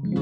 Hello，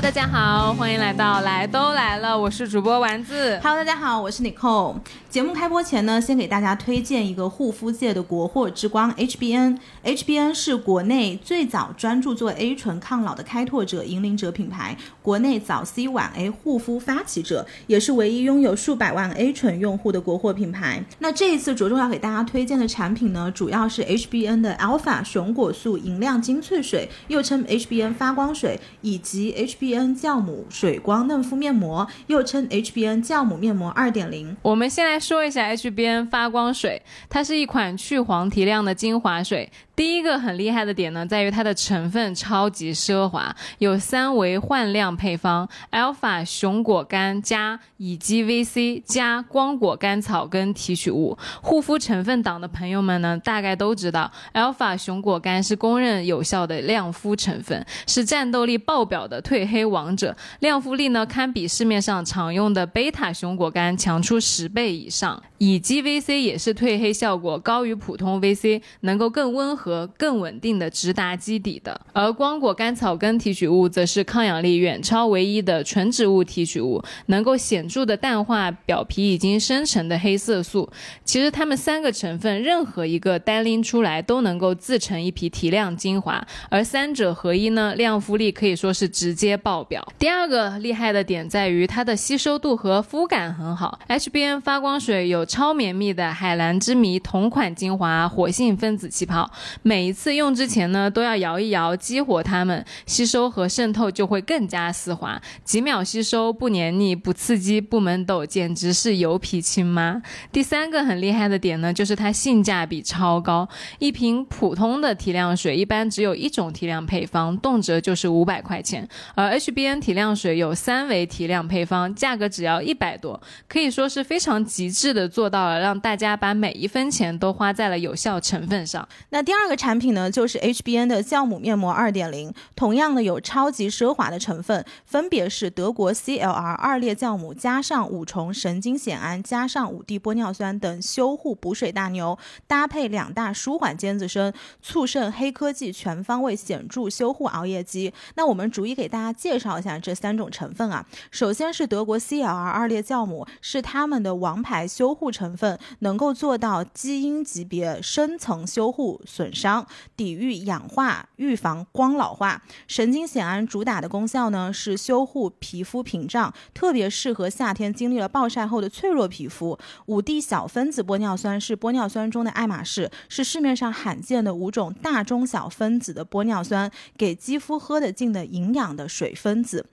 大家好，欢迎来到来都来了，我是主播丸子。Hello，大家好，我是 Nicole。节目开播前呢，先给大家推荐一个护肤界的国货之光 HBN。HBN 是国内最早专注做 A 醇抗老的开拓者、引领者品牌，国内早 C 晚 A 护肤发起者，也是唯一拥有数百万 A 醇用户的国货品牌。那这一次着重要给大家推荐的产品呢，主要是 HBN 的 Alpha 熊果素银亮精粹水，又称 HBN 发光水，以及 HBN 酵母水光嫩肤面膜，又称 HBN 酵母面膜二点零。我们先来说一下 HBN 发光水，它是一款去黄提亮的精华水。第一个很厉害的点呢，在于它的成分超级奢华，有三维焕亮配方：alpha 熊果苷加乙基 VC 加光果甘草根提取物。护肤成分党的朋友们呢，大概都知道，alpha 熊果苷是公认有效的亮肤成分，是战斗力爆表的褪黑王者，亮肤力呢堪比市面上常用的贝塔熊果苷强出十倍以上。乙基 VC 也是褪黑效果高于普通 VC，能够更温和、和更稳定的直达基底的。而光果甘草根提取物则是抗氧力远超唯一的纯植物提取物，能够显著的淡化表皮已经生成的黑色素。其实它们三个成分任何一个单拎出来都能够自成一批提亮精华，而三者合一呢，亮肤力可以说是直接爆表。第二个厉害的点在于它的吸收度和肤感很好，HBN 发光水有超绵密的海蓝之谜同款精华活性分子气泡，每一次用之前呢，都要摇一摇，激活它们，吸收和渗透就会更加丝滑，几秒吸收，不黏腻，不刺激，不闷痘，简直是油皮亲妈。第三个很厉害的点呢，就是它性价比超高，一瓶普通的提亮水一般只有一种提亮配方，动辄就是五百块钱，而 HBN 提亮水有三维提亮配方，价格只要一百多，可以说是非常极致的做到了让大家把每一分钱都花在了有效成分上。那第二二个产品呢，就是 HBN 的酵母面膜二点零，同样的有超级奢华的成分，分别是德国 CLR 二裂酵母加上五重神经酰胺加上五 D 玻尿酸等修护补水大牛，搭配两大舒缓尖子生，促胜黑科技全方位显著修护熬夜肌。那我们逐一给大家介绍一下这三种成分啊。首先是德国 CLR 二裂酵母，是他们的王牌修护成分，能够做到基因级别深层修护损伤，抵御氧化，预防光老化。神经酰胺主打的功效呢是修护皮肤屏障，特别适合夏天经历了暴晒后的脆弱皮肤。五 D 小分子玻尿酸是玻尿酸中的爱马仕，是市面上罕见的五种大中小分子的玻尿酸，给肌肤喝得进的营养的水分子。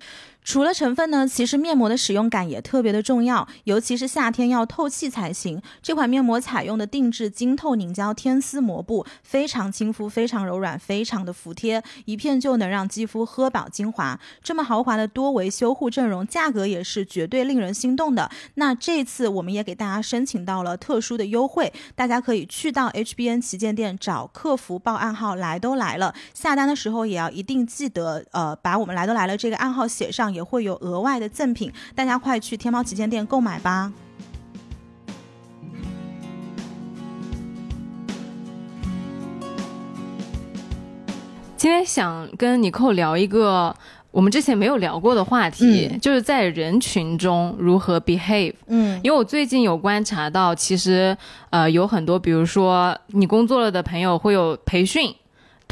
除了成分呢，其实面膜的使用感也特别的重要，尤其是夏天要透气才行。这款面膜采用的定制晶透凝胶天丝膜布，非常亲肤，非常柔软，非常的服帖，一片就能让肌肤喝饱精华。这么豪华的多维修护阵容，价格也是绝对令人心动的。那这次我们也给大家申请到了特殊的优惠，大家可以去到 HBN 旗舰店找客服报暗号“来都来了”，下单的时候也要一定记得，呃，把我们“来都来了”这个暗号写上。也会有额外的赠品，大家快去天猫旗舰店购买吧。今天想跟尼寇聊一个我们之前没有聊过的话题，嗯就是在人群中如何 behave。嗯因为我最近有观察到，其实呃有很多，比如说你工作了的朋友会有培训。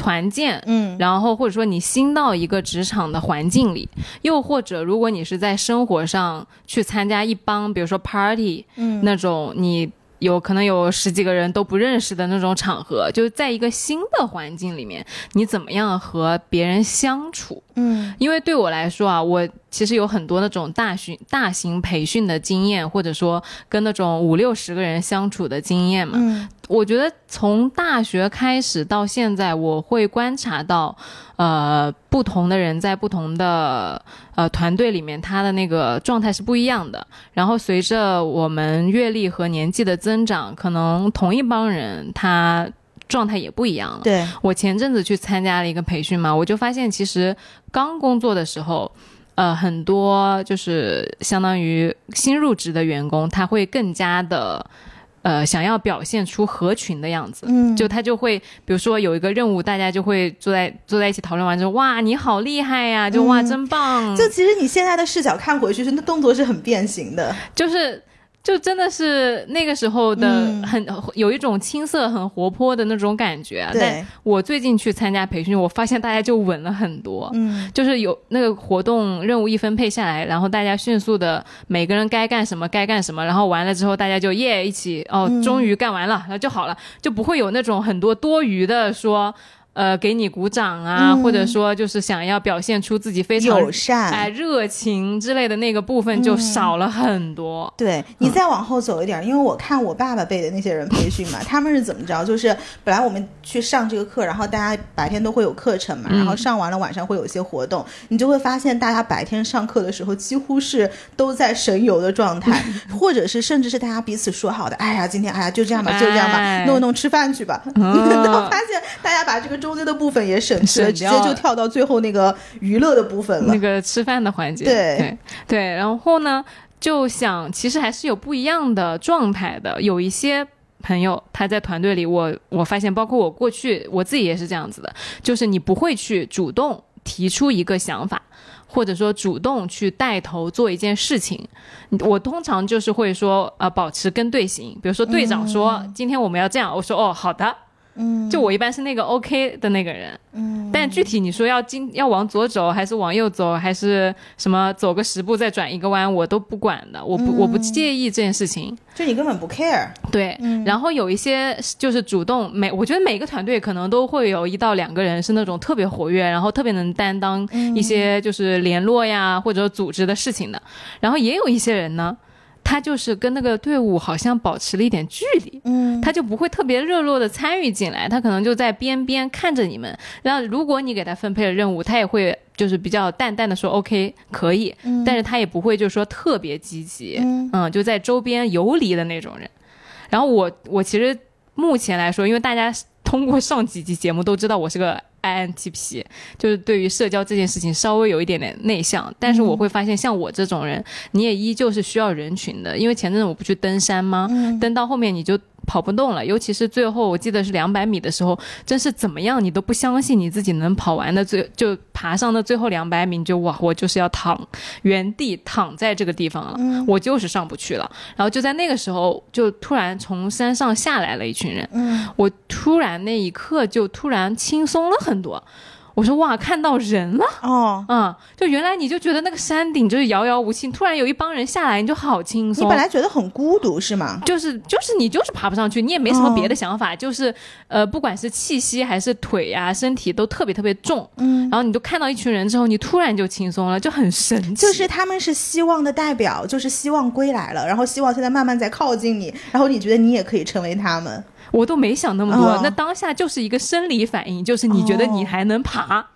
团建，嗯然后或者说你新到一个职场的环境里，又或者如果你是在生活上去参加一帮，比如说 party，嗯那种你有可能有十几个人都不认识的那种场合，就是在一个新的环境里面，你怎么样和别人相处？嗯因为对我来说啊，我其实有很多那种大型大型培训的经验，或者说跟那种五六十个人相处的经验嘛。嗯我觉得从大学开始到现在，我会观察到，呃，不同的人在不同的呃团队里面，他的那个状态是不一样的。然后随着我们阅历和年纪的增长，可能同一帮人他状态也不一样了。对，我前阵子去参加了一个培训嘛，我就发现其实刚工作的时候，呃，很多就是相当于新入职的员工，他会更加的。呃，想要表现出合群的样子，嗯就他就会，比如说有一个任务，大家就会坐在坐在一起讨论完之后，哇，你好厉害呀、就哇，嗯真棒，就其实你现在的视角看回去，是那动作是很变形的。就是就真的是那个时候的嗯。很、有一种青涩、很活泼的那种感觉。对，我最近去参加培训，我发现大家就稳了很多。嗯。就是有那个活动任务一分配下来，然后大家迅速的每个人该干什么该干什么，然后完了之后大家就耶一起哦，嗯。终于干完了，然后就好了，就不会有那种很多多余的说呃给你鼓掌啊，嗯或者说就是想要表现出自己非常友善。哎热情之类的那个部分就少了很多。对你再往后走一点，因为我看我爸爸辈的那些人培训嘛，他们是怎么着？就是本来我们去上这个课，然后大家白天都会有课程嘛，嗯然后上完了晚上会有一些活动，你就会发现大家白天上课的时候几乎是都在神游的状态，或者是甚至是大家彼此说好的，哎呀，今天哎呀就这样吧，就这样吧，哎弄一弄吃饭去吧，嗯 然后发现大家把这个中间的部分也省去了，直接就跳到最后那个娱乐的部分了那。个吃饭的环节，对对对，然后呢，就想其实还是有不一样的状态的。有一些朋友他在团队里，我我发现，包括我过去我自己也是这样子的，就是你不会去主动提出一个想法。或者说主动去带头做一件事情，我通常就是会说，呃，保持跟队形。比如说队长说、今天我们要这样，我说哦好的，嗯，就我一般是那个 OK 的那个人，嗯，但具体你说要今要往左走，还是往右走，还是什么走个十步再转一个弯，我都不管的，我不、我不介意这件事情。就你根本不 care。对，然后有一些就是主动每，我觉得每个团队可能都会有一到两个人是那种特别活跃，然后特别能担当一些就是联络呀或者组织的事情的，然后也有一些人呢。他就是跟那个队伍好像保持了一点距离，嗯，他就不会特别热络的参与进来，他可能就在边边看着你们。然后如果你给他分配了任务，他也会就是比较淡淡的说 OK 可以，但是他也不会就是说特别积极，嗯就在周边游离的那种人。然后我我其实目前来说，因为大家通过上几集节目都知道我是个 INTP，就是对于社交这件事情稍微有一点点内向，但是我会发现像我这种人，你也依旧是需要人群的。因为前阵子我不去登山吗？登到后面你就跑不动了，尤其是最后我记得是两百米的时候，真是怎么样你都不相信你自己能跑完的最就爬上的最后两百米，你就哇，我就是要躺原地躺在这个地方了，我就是上不去了。然后就在那个时候，就突然从山上下来了一群人，嗯我突然那一刻就突然轻松了很多。我说哇，看到人了，哦，嗯，就原来你就觉得那个山顶就是遥遥无期，突然有一帮人下来，你就好轻松。你本来觉得很孤独是吗？就是就是你就是爬不上去，你也没什么别的想法，就是呃，不管是气息还是腿呀、身体都特别特别重，嗯，然后你就看到一群人之后，你突然就轻松了，就很神奇。就是他们是希望的代表，就是希望归来了，然后希望现在慢慢在靠近你，然后你觉得你也可以成为他们。我都没想那么多，哦那当下就是一个生理反应，就是你觉得你还能爬。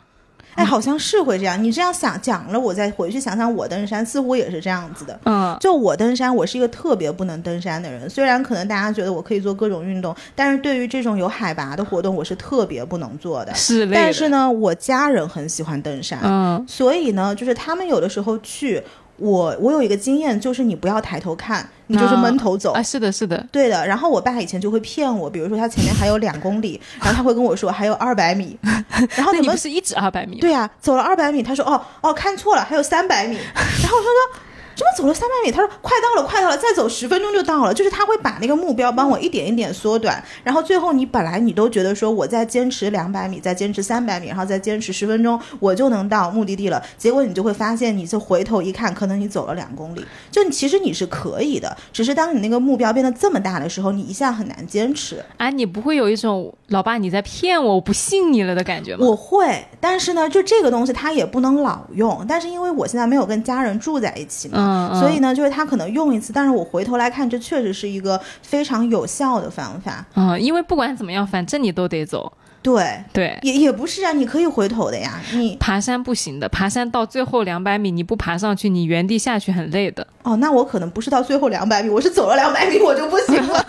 哎，好像是会这样。你这样想讲了，我再回去想想，我登山似乎也是这样子的。嗯，就我登山，我是一个特别不能登山的人。虽然可能大家觉得我可以做各种运动，但是对于这种有海拔的活动，我是特别不能做的。是累的。但是呢，我家人很喜欢登山，嗯所以呢，就是他们有的时候去，我我有一个经验，就是你不要抬头看，你就是闷头走。啊，是的，是的，对的，然后我爸以前就会骗我，比如说他前面还有两公里，然后他会跟我说还有二百米，然后那你们是一直二百米？对呀、走了二百米，他说哦哦看错了，还有三百米，然后我说说。怎么走了三百米？他说快到了，快到了，再走十分钟就到了。就是他会把那个目标帮我一点一点缩短，然后最后你本来你都觉得说我再坚持两百米，再坚持三百米，然后再坚持十分钟，我就能到目的地了。结果你就会发现，你就回头一看，可能你走了两公里，就你其实你是可以的，只是当你那个目标变得这么大的时候，你一下很难坚持。啊，你不会有一种老爸你在骗我，我不信你了的感觉吗？我会，但是呢，就这个东西它也不能老用。但是因为我现在没有跟家人住在一起嘛，嗯嗯所以呢，就是他可能用一次，但是我回头来看，这确实是一个非常有效的方法。嗯，因为不管怎么样，反正你都得走。对，对，也也不是啊，你可以回头的呀。你爬山不行的，爬山到最后两百米你不爬上去，你原地下去很累的。哦，那我可能不是到最后两百米，我是走了两百米我就不行了。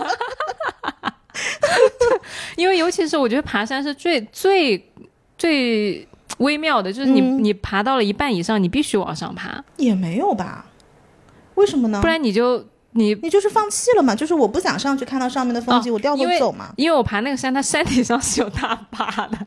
因为尤其是我觉得爬山是最最最微妙的，就是你、嗯你爬到了一半以上，你必须往上爬，也没有吧？为什么呢？不然你就你。你就是放弃了嘛？就是我不想上去看到上面的风景，我掉头因为走嘛。因为我爬那个山，它山顶上是有大坝的，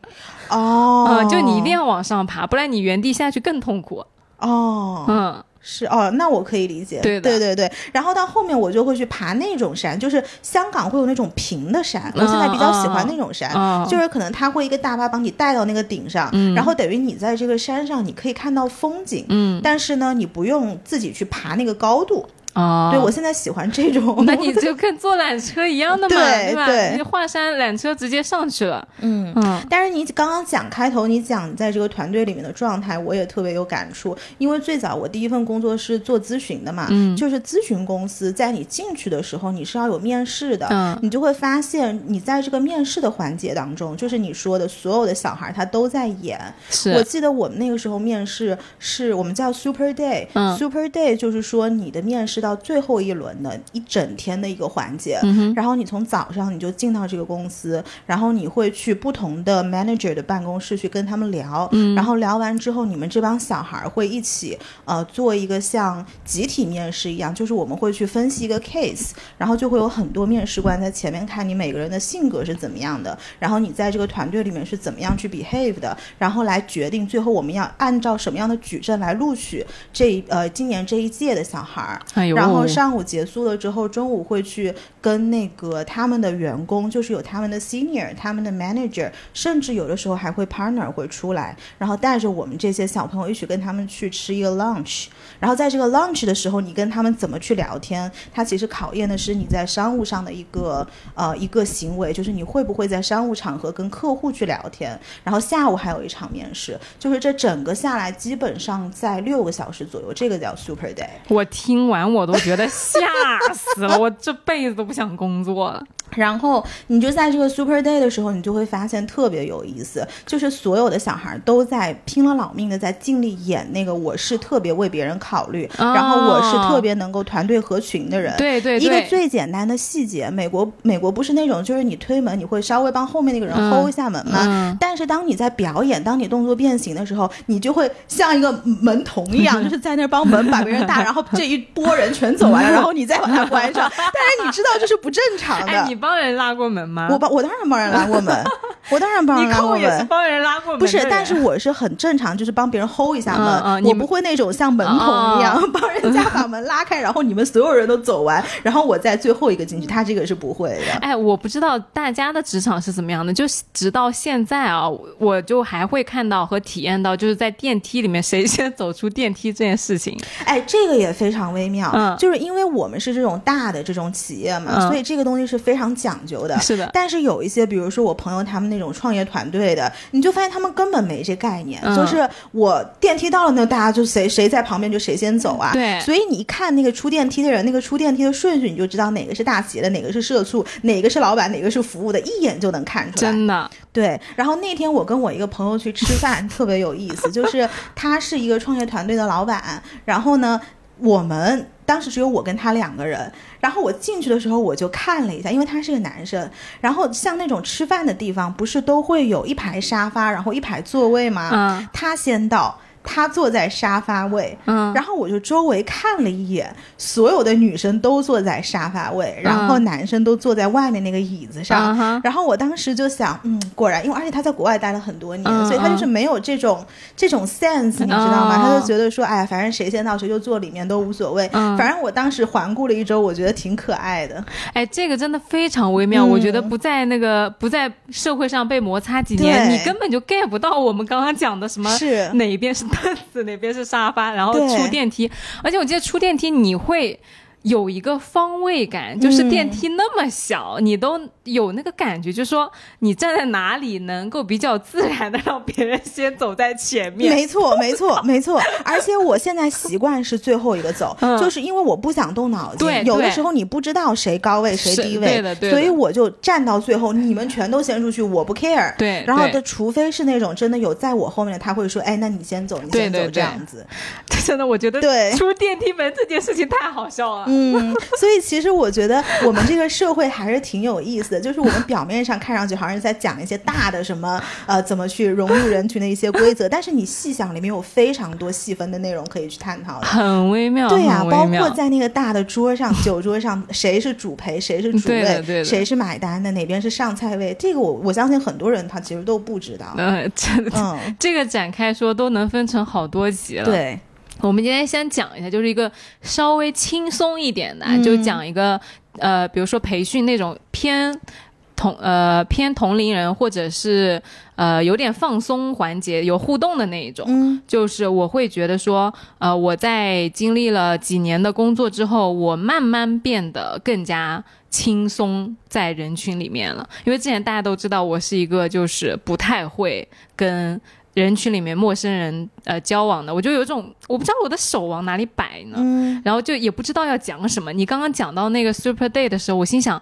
哦，嗯，就你一定要往上爬，不然你原地下去更痛苦。哦，嗯，是哦，那我可以理解。对对对对。然后到后面我就会去爬那种山，就是香港会有那种平的山，我现在比较喜欢那种山，嗯就是可能它会一个大巴把你带到那个顶上，嗯然后等于你在这个山上你可以看到风景，嗯但是呢，你不用自己去爬那个高度。哦，对我现在喜欢这种。那你就跟坐缆车一样的嘛，吧？对对你华山缆车直接上去了，嗯。嗯但是你刚刚讲开头，你讲在这个团队里面的状态，我也特别有感触。因为最早我第一份工作是做咨询的嘛，嗯就是咨询公司在你进去的时候，你是要有面试的，嗯你就会发现你在这个面试的环节当中，就是你说的所有的小孩他都在演。是我记得我们那个时候面试是我们叫 Super Day，Super、嗯 Super Day 就是说你的面试到最后一轮的一整天的一个环节，嗯然后你从早上你就进到这个公司，然后你会去不同的 manager 的办公室去跟他们聊，嗯然后聊完之后，你们这帮小孩儿会一起呃做一个像集体面试一样，就是我们会去分析一个 case，然后就会有很多面试官在前面看你每个人的性格是怎么样的，然后你在这个团队里面是怎么样去 behave 的，然后来决定最后我们要按照什么样的矩阵来录取这呃今年这一届的小孩儿。哎呦，然后上午结束了之后，中午会去跟那个他们的员工，就是有他们的 senior、他们的 manager，甚至有的时候还会 partner 会出来，然后带着我们这些小朋友一起跟他们去吃一个 lunch。然后在这个 lunch 的时候，你跟他们怎么去聊天，它其实考验的是你在商务上的一个呃一个行为，就是你会不会在商务场合跟客户去聊天。然后下午还有一场面试，就是这整个下来基本上在六个小时左右，这个叫 super day。我听完我我都觉得吓死了，我这辈子都不想工作了。然后你就在这个 Super Day 的时候，你就会发现特别有意思，就是所有的小孩都在拼了老命的在尽力演那个我是特别为别人考虑，哦然后我是特别能够团队合群的人。对对对，一个最简单的细节，美国美国不是那种就是你推门你会稍微帮后面那个人嗯 hold 一下门吗？嗯但是当你在表演，当你动作变形的时候，你就会像一个门童一样，就是在那儿帮门把别人打，然后这一波人全走完了，然后你再把它关上。但是你知道这是不正常的。帮人拉过门吗？我帮我当然帮人拉过门，我当然帮人你拉过扣也是门。帮人拉过门，不是，但是我是很正常，就是帮别人 hold 一下门，嗯嗯你不会那种像门童一样、帮人家把门拉开，然后你们所有人都走完，然后我在最后一个进去，他这个是不会的。哎，我不知道大家的职场是怎么样的，就是直到现在啊，我就还会看到和体验到，就是在电梯里面谁先走出电梯这件事情。哎，这个也非常微妙，嗯就是因为我们是这种大的这种企业嘛，嗯所以这个东西是非常讲究的。是的，但是有一些，比如说我朋友他们那种创业团队的，你就发现他们根本没这概念，嗯就是我电梯到了那，大家就谁谁在旁边就谁先走啊。对所以你一看那个出电梯的人，那个出电梯的顺序，你就知道哪个是大企业的，哪个是社畜，哪个是老板，哪个是服务的，一眼就能看出来。真的，对，然后那天我跟我一个朋友去吃饭，特别有意思，就是他是一个创业团队的老板，然后呢，我们当时只有我跟他两个人，然后我进去的时候我就看了一下，因为他是个男生，然后像那种吃饭的地方，不是都会有一排沙发，然后一排座位吗？嗯他先到。他坐在沙发位，嗯，然后我就周围看了一眼，所有的女生都坐在沙发位，然后男生都坐在外面那个椅子上。嗯然后我当时就想，嗯，果然，因为而且他在国外待了很多年，嗯所以他就是没有这种这种 sense，你知道吗？哦他就觉得说，哎呀，反正谁先到谁就坐里面都无所谓。嗯反正我当时环顾了一周，我觉得挺可爱的。哎，这个真的非常微妙。嗯我觉得不在那个不在社会上被摩擦几年，对你根本就 get 不到我们刚刚讲的什么是哪一边是凳子，哪边是沙发，然后出电梯。而且我记得出电梯你会。有一个方位感，就是嗯电梯那么小，你都有那个感觉，就是说你站在哪里能够比较自然的让别人先走在前面。没错，没错，没错。而且我现在习惯是最后一个走，嗯就是因为我不想动脑筋。对对有的时候你不知道谁高位谁低位，对的对的所以我就站到最后，你们全都先出去，我不 care。对对然后的，除非是那种真的有在我后面的，他会说，哎，那你先走，你先走这样子。真的，我觉得对出电梯门这件事情太好笑了。嗯，所以其实我觉得我们这个社会还是挺有意思的，就是我们表面上看上去好像是在讲一些大的什么 呃怎么去融入人群的一些规则，但是你细想里面有非常多细分的内容可以去探讨的。很微妙。对呀、包括在那个大的桌上，酒桌上，谁是主陪，谁是主位，谁是买单的，哪边是上菜位，这个我我相信很多人他其实都不知道。嗯，这个展开说都能分成好多集了。，对，我们今天先讲一下，就是一个稍微轻松一点的就讲一个呃，比如说培训那种偏同呃偏同龄人或者是呃有点放松环节、有互动的那一种。嗯就是我会觉得说，呃，我在经历了几年的工作之后，我慢慢变得更加轻松在人群里面了。因为之前大家都知道我是一个就是不太会跟人群里面陌生人呃交往的，我就有一种我不知道我的手往哪里摆呢，嗯，然后就也不知道要讲什么。你刚刚讲到那个 Super Day 的时候，我心想。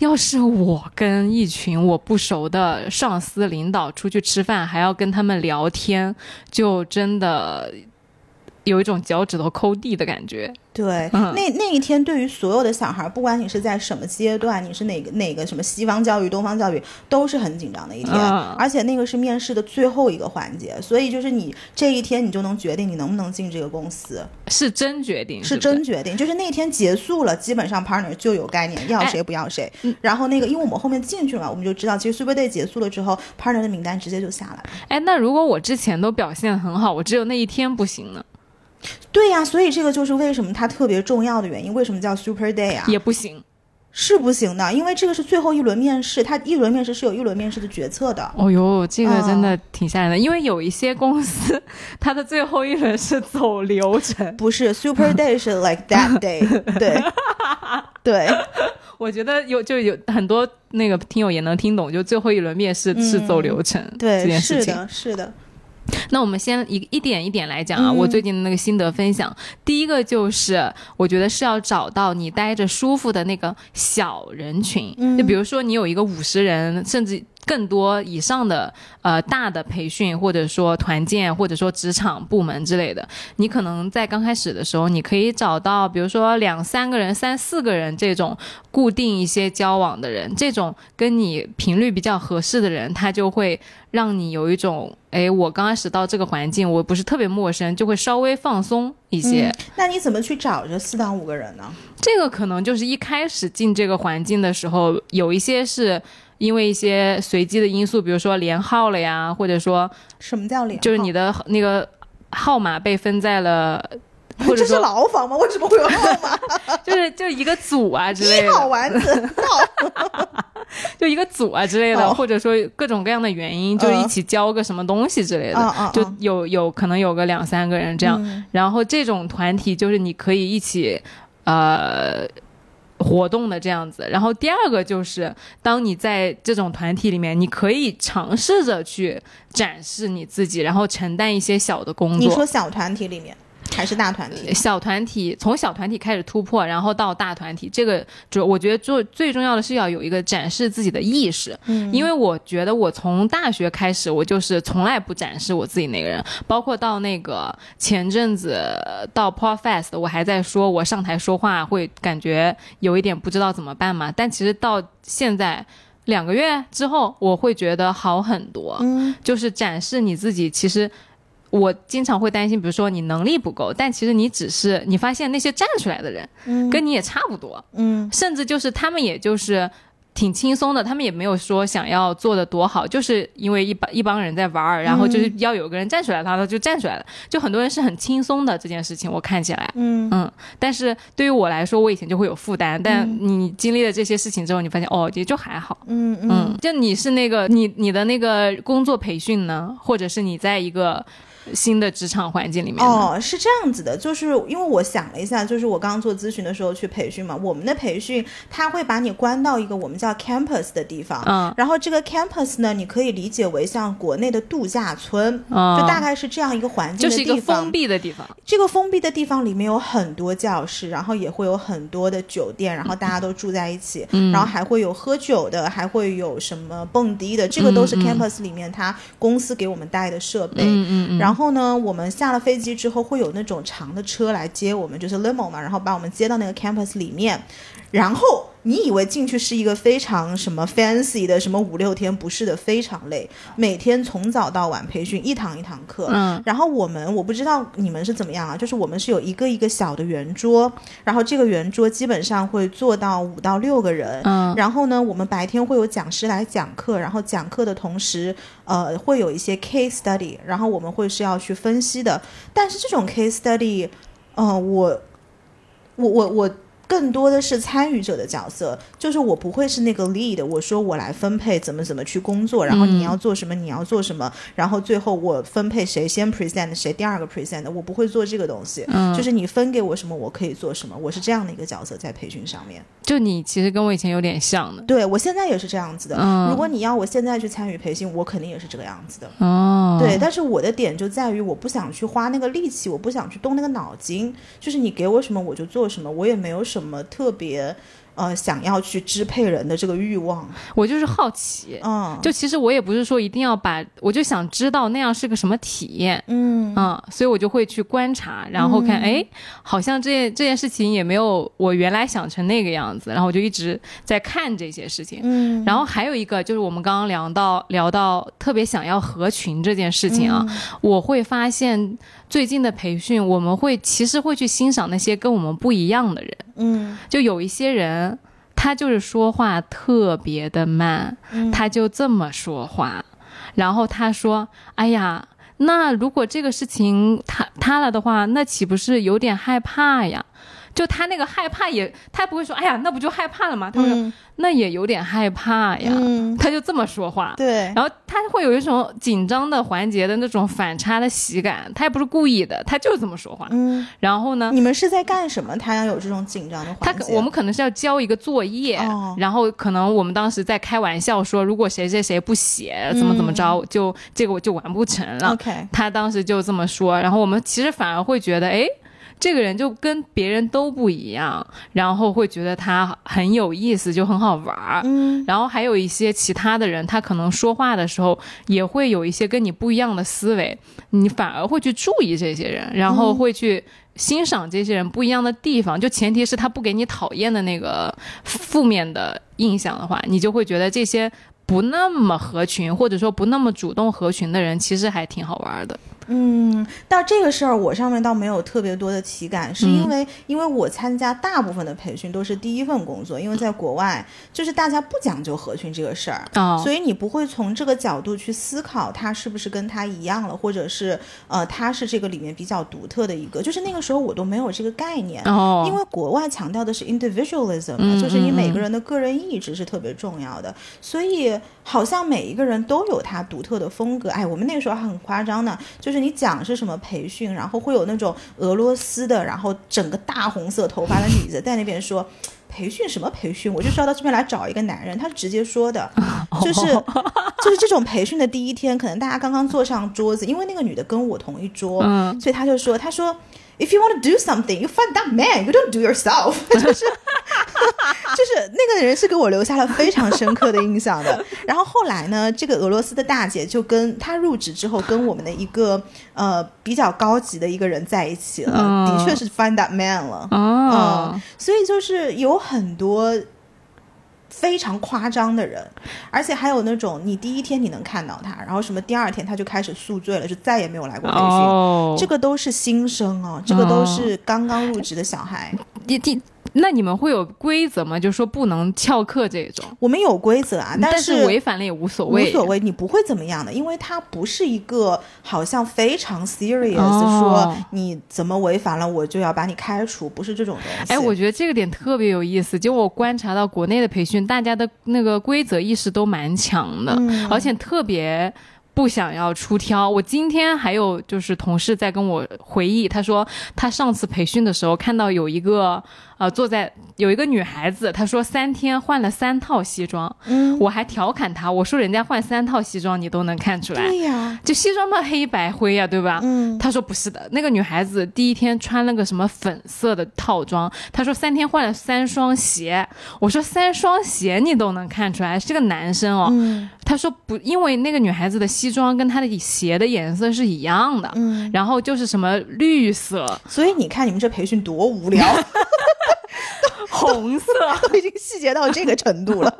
要是我跟一群我不熟的上司领导出去吃饭，还要跟他们聊天，就真的有一种脚趾头抠地的感觉。对，嗯那那一天对于所有的小孩，不管你是在什么阶段，你是哪个哪个什么西方教育、东方教育，都是很紧张的一天。嗯而且那个是面试的最后一个环节，所以就是你这一天你就能决定你能不能进这个公司，是真决定，是真决定。就是那天结束了，基本上 partner 就有概念，要哎谁不要谁。嗯然后那个，因为我们后面进去了嘛，我们就知道，其实 Super Day 结束了之后，partner 的名单直接就下来了。哎，那如果我之前都表现得很好，我只有那一天不行呢，对呀、所以这个就是为什么它特别重要的原因。为什么叫 Super Day 啊？也不行。是不行的，因为这个是最后一轮面试，它一轮面试是有一轮面试的决策的。哦呦，这个真嗯的挺吓人的，因为有一些公司，它的最后一轮是走流程。不是 Super Day 是 like that day，对对，我觉得有就有很多那个听友也能听懂，就最后一轮面试是走流程、这对，件事情。是的，是的，那我们先一一点一点来讲啊，嗯。我最近的那个心得分享，第一个就是我觉得是要找到你待着舒服的那个小人群，嗯。就比如说你有一个五十人甚至更多以上的呃大的培训，或者说团建，或者说职场部门之类的，你可能在刚开始的时候，你可以找到比如说两三个人、三四个人这种固定一些交往的人，这种跟你频率比较合适的人，他就会让你有一种，哎，我刚开始到这个环境，我不是特别陌生，就会稍微放松一些。嗯那你怎么去找这四到五个人呢？这个可能就是一开始进这个环境的时候，有一些是因为一些随机的因素，比如说连号了呀，或者说什么叫连号？就是你的那个号码被分在了，或 者这是说牢房吗？为什么会有号码？就是就一个组啊之类一号的，丸子，就一个组啊之类的，哦或者说各种各样的原因，就是一起交个什么东西之类的。就有有可能有个两三个人这样，嗯然后这种团体就是你可以一起呃活动的这样子。然后第二个就是，当你在这种团体里面，你可以尝试着去展示你自己，然后承担一些小的工作。你说小团体里面还是大团体？小团体从小团体开始突破，然后到大团体，这个主我觉得最最重要的是要有一个展示自己的意识，嗯因为我觉得我从大学开始，我就是从来不展示我自己那个人，包括到那个前阵子呃到 Podfest，我还在说我上台说话会感觉有一点不知道怎么办嘛，但其实到现在两个月之后，我会觉得好很多，嗯就是展示你自己，其实。我经常会担心，比如说你能力不够，但其实你只是你发现那些站出来的人嗯。跟你也差不多，嗯。甚至就是他们也就是挺轻松的，他们也没有说想要做的多好，就是因为一帮一帮人在玩儿，然后就是要有个人站出来，他他就站出来了，就很多人是很轻松的这件事情，我看起来。嗯。嗯，但是对于我来说，我以前就会有负担，但嗯。你经历了这些事情之后，你发现哦，也就还好。嗯嗯。嗯，就你是那个你你的那个工作培训呢，或者是你在一个新的职场环境里面，哦，是这样子的，就是因为我想了一下，就是我刚刚做咨询的时候去培训嘛，我们的培训他会把你关到一个我们叫 campus 的地方，嗯。然后这个 campus 呢，你可以理解为像国内的度假村，嗯，就大概是这样一个环境就是一个。封闭的地方。这个封闭的地方里面有很多教室，然后也会有很多的酒店，然后大家都住在一起，嗯。然后还会有喝酒的，还会有什么蹦迪的，这个都是 campus 里面他公司给我们带的设备。嗯嗯嗯，然然后呢，我们下了飞机之后会有那种长的车来接我们，就是 limo 嘛，然后把我们接到那个 campus 里面，然后。你以为进去是一个非常什么 fancy 的什么五六天，不是的，非常累，每天从早到晚培训一堂一堂课。嗯，然后我们我不知道你们是怎么样啊，就是我们是有一个一个小的圆桌，然后这个圆桌基本上会坐到五到六个人。嗯，然后呢，我们白天会有讲师来讲课，然后讲课的同时，呃，会有一些 case study，然后我们会是要去分析的。但是这种 case study，呃，我我我我。更多的是参与者的角色，就是我不会是那个 lead，我说我来分配怎么怎么去工作，然后你要做什么，你要做什么，然后最后我分配谁先 present，谁第二个 present，我不会做这个东西。嗯，就是你分给我什么，我可以做什么，我是这样的一个角色在培训上面。就你其实跟我以前有点像的，对我现在也是这样子的。嗯，如果你要我现在去参与培训，我肯定也是这个样子的。哦，对，但是我的点就在于我不想去花那个力气，我不想去动那个脑筋，就是你给我什么我就做什么，我也没有什么特别。呃，想要去支配人的这个欲望，我就是好奇，嗯，就其实我也不是说一定要把，我就想知道那样是个什么体验，嗯。嗯，所以我就会去观察，然后看，哎，好像这件这件事情也没有我原来想成那个样子，然后我就一直在看这些事情，嗯，然后还有一个就是我们刚刚聊到聊到特别想要合群这件事情啊，我会发现最近的培训，我们会其实会去欣赏那些跟我们不一样的人，嗯，就有一些人。他就是说话特别的慢，他就这么说话，然后他说：“哎呀，那如果这个事情塌塌了的话，那岂不是有点害怕呀？”就他那个害怕也，他不会说，哎呀，那不就害怕了吗？他说，那也有点害怕呀。他就这么说话。对。然后他会有一种紧张的环节的那种反差的喜感，他也不是故意的，他就是这么说话。嗯。然后呢？你们是在干什么？他要有这种紧张的环节？他我们可能是要交一个作业，然后可能我们当时在开玩笑说，如果谁谁谁不写，怎么怎么着，就这个我就完不成了。OK。他当时就这么说，然后我们其实反而会觉得，哎。这个人就跟别人都不一样，然后会觉得他很有意思，就很好玩儿。嗯，然后还有一些其他的人，他可能说话的时候也会有一些跟你不一样的思维，你反而会去注意这些人，然后会去欣赏这些人不一样的地方。就前提是他不给你讨厌的那个负面的印象的话，你就会觉得这些不那么合群，或者说不那么主动合群的人，其实还挺好玩的。嗯，到这个事儿，我上面倒没有特别多的体感，是因为因为我参加大部分的培训都是第一份工作，因为在国外就是大家不讲究合群这个事儿，所以你不会从这个角度去思考他是不是跟他一样了，或者是呃他是这个里面比较独特的一个，就是那个时候我都没有这个概念，因为国外强调的是 individualism，就是你每个人的个人意志是特别重要的，所以好像每一个人都有他独特的风格。哎，我们那个时候还很夸张呢，就是。你讲是什么培训，然后会有那种俄罗斯的，然后整个大红色头发的女子在那边说培训什么培训，我就是要到这边来找一个男人，他是直接说的，就是就是这种培训的第一天，可能大家刚刚坐上桌子，因为那个女的跟我同一桌，所以他就说，他说。If you want to do something, you find that man. You don't do yourself. 就是就是那个人是给我留下了非常深刻的印象的。然后后来呢，这个俄罗斯的大姐就跟她入职之后，跟我们的一个呃比较高级的一个人在一起了，的确是 find that man 了。嗯，所以就是有很多。非常夸张的人，而且还有那种你第一天你能看到他，然后什么第二天他就开始宿醉了，就再也没有来过培训。这个都是新生哦，这个都是刚刚入职的小孩。第第。那你们会有规则吗？就是说不能翘课这种。我们有规则啊，但是违反了也无所谓。无所谓，你不会怎么样的，因为它不是一个好像非常 serious，说你怎么违反了我就要把你开除，不是这种东西。哎，我觉得这个点特别有意思。就我观察到国内的培训，大家的那个规则意识都蛮强的，而且特别。不想要出挑。我今天还有就是同事在跟我回忆，他说他上次培训的时候看到有一个呃坐在有一个女孩子，她说三天换了三套西装。嗯，我还调侃她，我说人家换三套西装你都能看出来。对呀，就西装嘛黑白灰呀，对吧？嗯，她说不是的，那个女孩子第一天穿了个什么粉色的套装，她说三天换了三双鞋。我说三双鞋你都能看出来是个男生哦。嗯，她说不，因为那个女孩子的西。西装跟他的鞋的颜色是一样的，嗯，然后就是什么绿色、所以你看你们这培训多无聊，红色，都已经细节到这个程度了。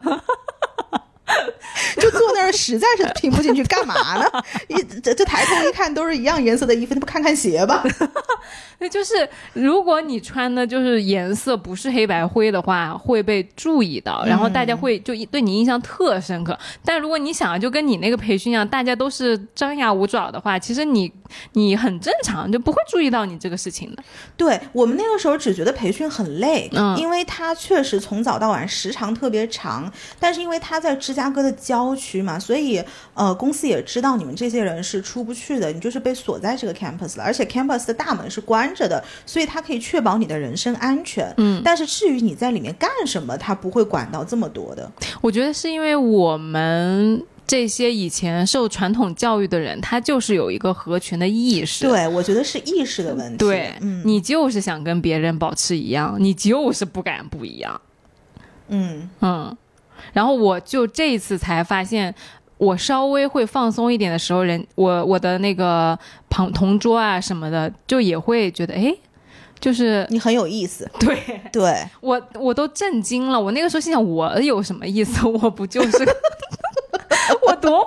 就坐那儿实在是听不进去，干嘛呢？一这这抬头一看都是一样颜色的衣服，那不看看鞋吧？对，就是如果你穿的就是颜色不是黑白灰的话，会被注意到，然后大家会就对你印象特深刻。但如果你想就跟你那个培训一样，大家都是张牙舞爪的话，其实你你很正常，就不会注意到你这个事情的。对我们那个时候只觉得培训很累，嗯因为他确实从早到晚时长特别长，但是因为他在芝加哥的郊区嘛，所以呃公司也知道你们这些人是出不去的，你就是被锁在这个 campus 了，而且 campus 的大门是关着的，所以它可以确保你的人身安全。嗯，但是至于你在里面干什么，他不会管到这么多的。我觉得是因为我们。这些以前受传统教育的人，他就是有一个合群的意识。对，我觉得是意识的问题。对，嗯，你就是想跟别人保持一样，你就是不敢不一样。嗯嗯，然后我就这一次才发现，我稍微会放松一点的时候，人我我的那个旁同桌啊什么的，就也会觉得，哎，就是你很有意思。对对，我我都震惊了。我那个时候心想，我有什么意思？我不就是。我多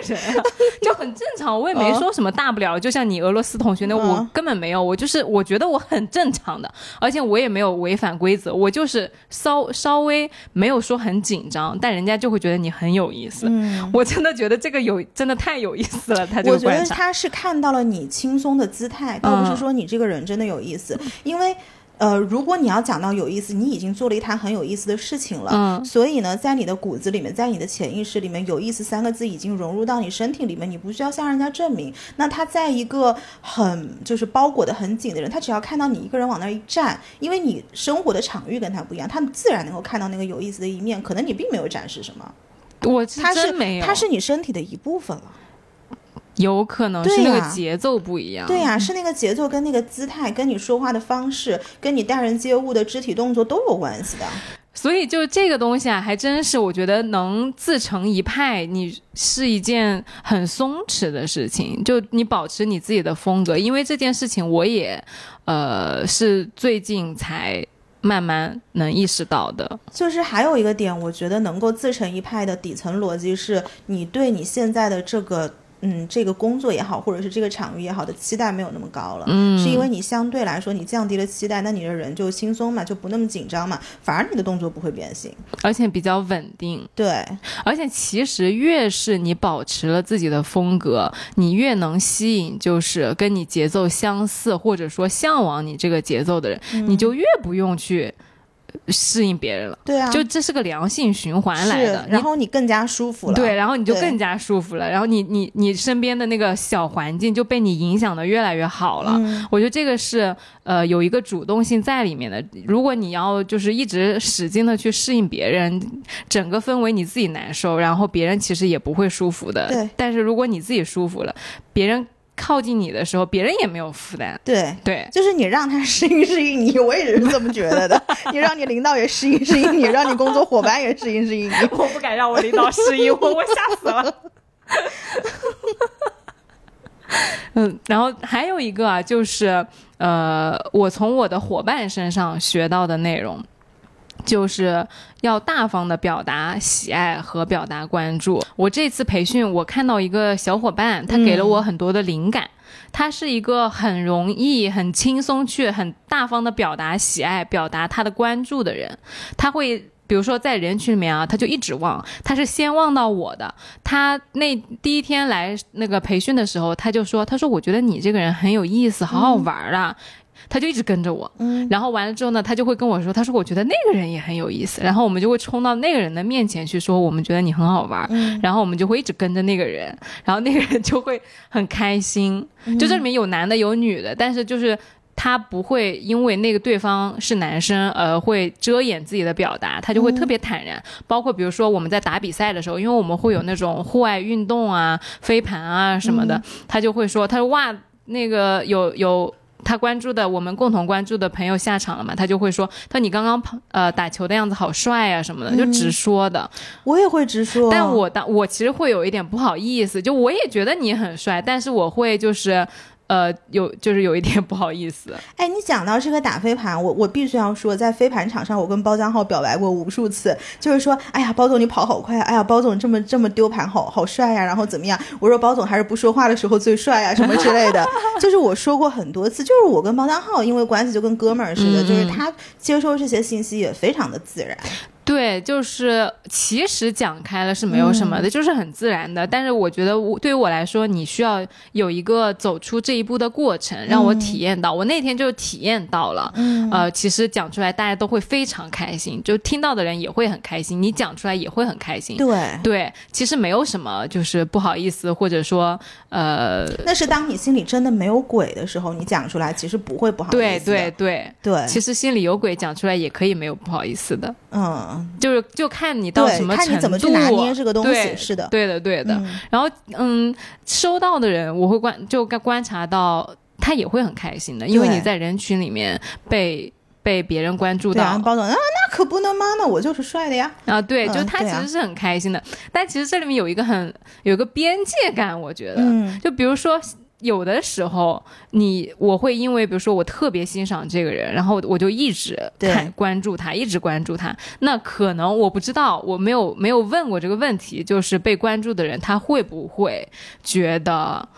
人啊，就很正常，我也没说什么大不了。就像你俄罗斯同学那，我嗯根本没有，我就是我觉得我很正常的，而且我也没有违反规则，我就是稍稍微没有说很紧张，但人家就会觉得你很有意思。嗯，我真的觉得这个有真的太有意思了，他这我觉得。他是看到了你轻松的姿态，倒不是说你这个人真的有意思，因为。呃，如果你要讲到有意思，你已经做了一摊很有意思的事情了，嗯所以呢，在你的骨子里面，在你的潜意识里面，有意思三个字已经融入到你身体里面，你不需要向人家证明。那他在一个很就是包裹的很紧的人，他只要看到你一个人往那儿一站，因为你生活的场域跟他不一样，他们自然能够看到那个有意思的一面，可能你并没有展示什么，我是他是真没有，他是你身体的一部分了。有可能是那个节奏不一样。对呀、是那个节奏跟那个姿态，跟你说话的方式，跟你待人接物的肢体动作都有关系的。所以就这个东西啊，还真是我觉得能自成一派，你是一件很松弛的事情。就你保持你自己的风格，因为这件事情我也，呃，是最近才慢慢能意识到的。就是还有一个点，我觉得能够自成一派的底层逻辑是，你对你现在的这个。嗯，这个工作也好，或者是这个场域也好的期待没有那么高了，嗯。是因为你相对来说你降低了期待，那你的人就轻松嘛，就不那么紧张嘛，反而你的动作不会变形。而且比较稳定，对，而且其实越是你保持了自己的风格，你越能吸引就是跟你节奏相似或者说向往你这个节奏的人，你就越不用去适应别人了。对啊，就这是个良性循环来的，，然后你更加舒服了。对，然后你就更加舒服了，然后你你你身边的那个小环境就被你影响的越来越好了。嗯我觉得这个是呃有一个主动性在里面的。如果你要就是一直使劲的去适应别人，整个氛围你自己难受，然后别人其实也不会舒服的。对但是如果你自己舒服了，别人靠近你的时候，别人也没有负担。对，对，就是你让他适应适应你，我也是这么觉得的。你让你领导也适应适应你，让你工作伙伴也适应适应你。我不敢让我领导适应我，我吓死了。嗯，然后还有一个啊，就是呃，我从我的伙伴身上学到的内容，就是要大方的表达喜爱和表达关注。我这次培训，我看到一个小伙伴，他给了我很多的灵感。他是一个很容易、很轻松去很大方的表达喜爱、表达他的关注的人。他会比如说在人群里面啊，他就一直望，他是先望到我的。他那第一天来那个培训的时候，他就说：“他说我觉得你这个人很有意思，好好玩啊。他就一直跟着我，嗯然后完了之后呢，他就会跟我说：“他说我觉得那个人也很有意思。”然后我们就会冲到那个人的面前去说：“我们觉得你很好玩。嗯然后我们就会一直跟着那个人，然后那个人就会很开心。就这里面有男的有女的，但是就是他不会因为那个对方是男生而会遮掩自己的表达，他就会特别坦然。包括比如说我们在打比赛的时候，因为我们会有那种户外运动啊、飞盘啊什么的，他就会说：“他说哇，那个有有。”他关注的我们共同关注的朋友下场了嘛，他就会说，他说你刚刚呃打球的样子好帅啊什么的，就直说的。我也会直说，但我当我其实会有一点不好意思，就我也觉得你很帅，但是我会就是。呃，有就是有一点不好意思。哎，你讲到这个打飞盘，我我必须要说，在飞盘场上，我跟包江浩表白过无数次，就是说，哎呀，包总你跑好快，哎呀，包总这么这么丢盘，好好帅呀，然后怎么样？我说包总还是不说话的时候最帅呀，什么之类的，就是我说过很多次，就是我跟包江浩因为关系就跟哥们儿似的，就是他接收这些信息也非常的自然。对，就是其实讲开了是没有什么的，嗯就是很自然的。但是我觉得我对于我来说，你需要有一个走出这一步的过程，让我体验到。我那天就体验到了，嗯呃，其实讲出来大家都会非常开心，就听到的人也会很开心，你讲出来也会很开心。对，对，其实没有什么就是不好意思，或者说呃，那是当你心里真的没有鬼的时候，你讲出来其实不会不好意思对的。对对，对，其实心里有鬼讲出来也可以没有不好意思的，嗯，就是就看你到什么程度，看你怎么去拿捏这个东西对是的对的，对的。嗯然后，嗯，收到的人我会观就观观察到，他也会很开心的，因为你在人群里面被被别人关注到。包总啊，那可不能嘛，那我就是帅的呀。啊，对，嗯就他其实是很开心的，但其实这里面有一个很有一个边界感，我觉得，嗯就比如说。有的时候，你我会因为比如说我特别欣赏这个人，然后我就一直对看关注他，一直关注他。那可能我不知道，我没有没有问过这个问题，就是被关注的人他会不会觉得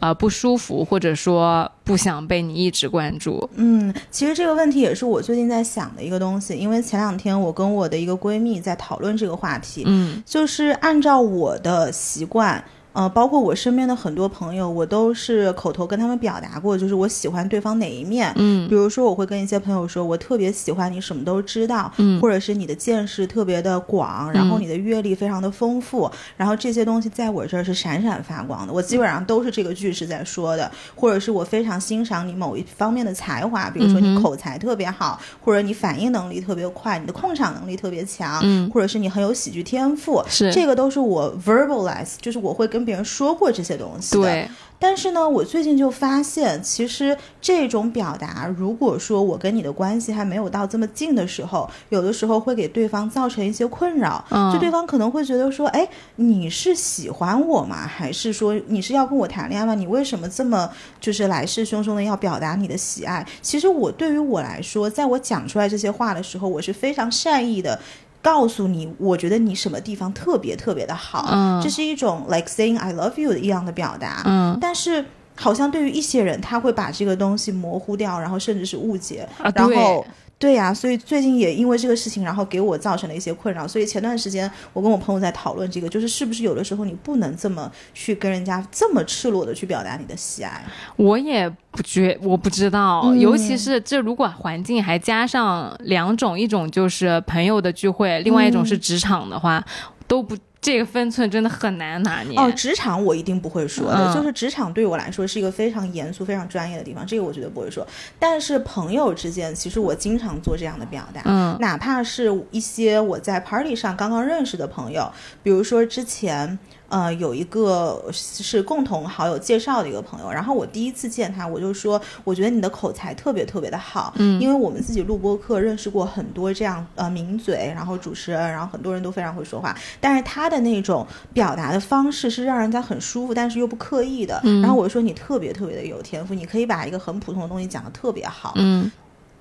呃不舒服，或者说不想被你一直关注？嗯，其实这个问题也是我最近在想的一个东西，因为前两天我跟我的一个闺蜜在讨论这个话题，嗯就是按照我的习惯。呃，包括我身边的很多朋友，我都是口头跟他们表达过，就是我喜欢对方哪一面。嗯。比如说，我会跟一些朋友说，我特别喜欢你什么都知道，嗯。或者是你的见识特别的广，然后你的阅历非常的丰富，然后这些东西在我这儿是闪闪发光的。我基本上都是这个句式在说的，或者是我非常欣赏你某一方面的才华，比如说你口才特别好，或者你反应能力特别快，你的控场能力特别强，嗯，或者是你很有喜剧天赋，是。这个都是我 verbalize，就是我会跟别人说过这些东西的。对，但是呢，我最近就发现，其实这种表达，如果说我跟你的关系还没有到这么近的时候，有的时候会给对方造成一些困扰。嗯就对方可能会觉得说，哎，你是喜欢我吗？还是说你是要跟我谈恋爱吗？你为什么这么就是来势汹汹的要表达你的喜爱？其实我对于我来说，在我讲出来这些话的时候，我是非常善意的。告诉你，我觉得你什么地方特别特别的好，嗯这是一种 like saying I love you 一样的表达。嗯但是好像对于一些人，他会把这个东西模糊掉，然后甚至是误解。然后对呀、所以最近也因为这个事情，然后给我造成了一些困扰。所以前段时间我跟我朋友在讨论这个，就是是不是有的时候你不能这么去跟人家这么赤裸的去表达你的喜爱。我也不觉，我不知道，嗯尤其是这如果环境还加上两种，一种就是朋友的聚会，另外一种是职场的话，都不这个分寸真的很难拿捏。哦，职场我一定不会说的，嗯就是职场对我来说是一个非常严肃、非常专业的地方，这个我绝对不会说。但是朋友之间，其实我经常做这样的表达，嗯哪怕是一些我在 party 上刚刚认识的朋友，比如说之前。呃，有一个是共同好友介绍的一个朋友，然后我第一次见他，我就说，我觉得你的口才特别特别的好，嗯因为我们自己录播课认识过很多这样呃名嘴，然后主持人，然后很多人都非常会说话，但是他的那种表达的方式是让人家很舒服，但是又不刻意的。嗯然后我就说你特别特别的有天赋，你可以把一个很普通的东西讲得特别好。嗯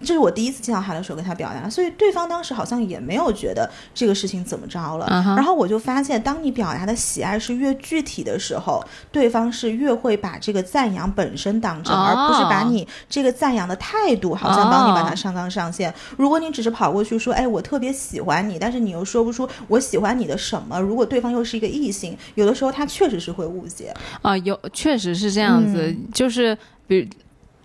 这是我第一次见到他的时候跟他表达，所以对方当时好像也没有觉得这个事情怎么着了。然后我就发现，当你表达的喜爱是越具体的时候，对方是越会把这个赞扬本身当真，哦而不是把你这个赞扬的态度好像帮你把它上纲上线。如果你只是跑过去说，哎，我特别喜欢你，但是你又说不出我喜欢你的什么，如果对方又是一个异性，有的时候他确实是会误解。啊、有确实是这样子，嗯就是比如。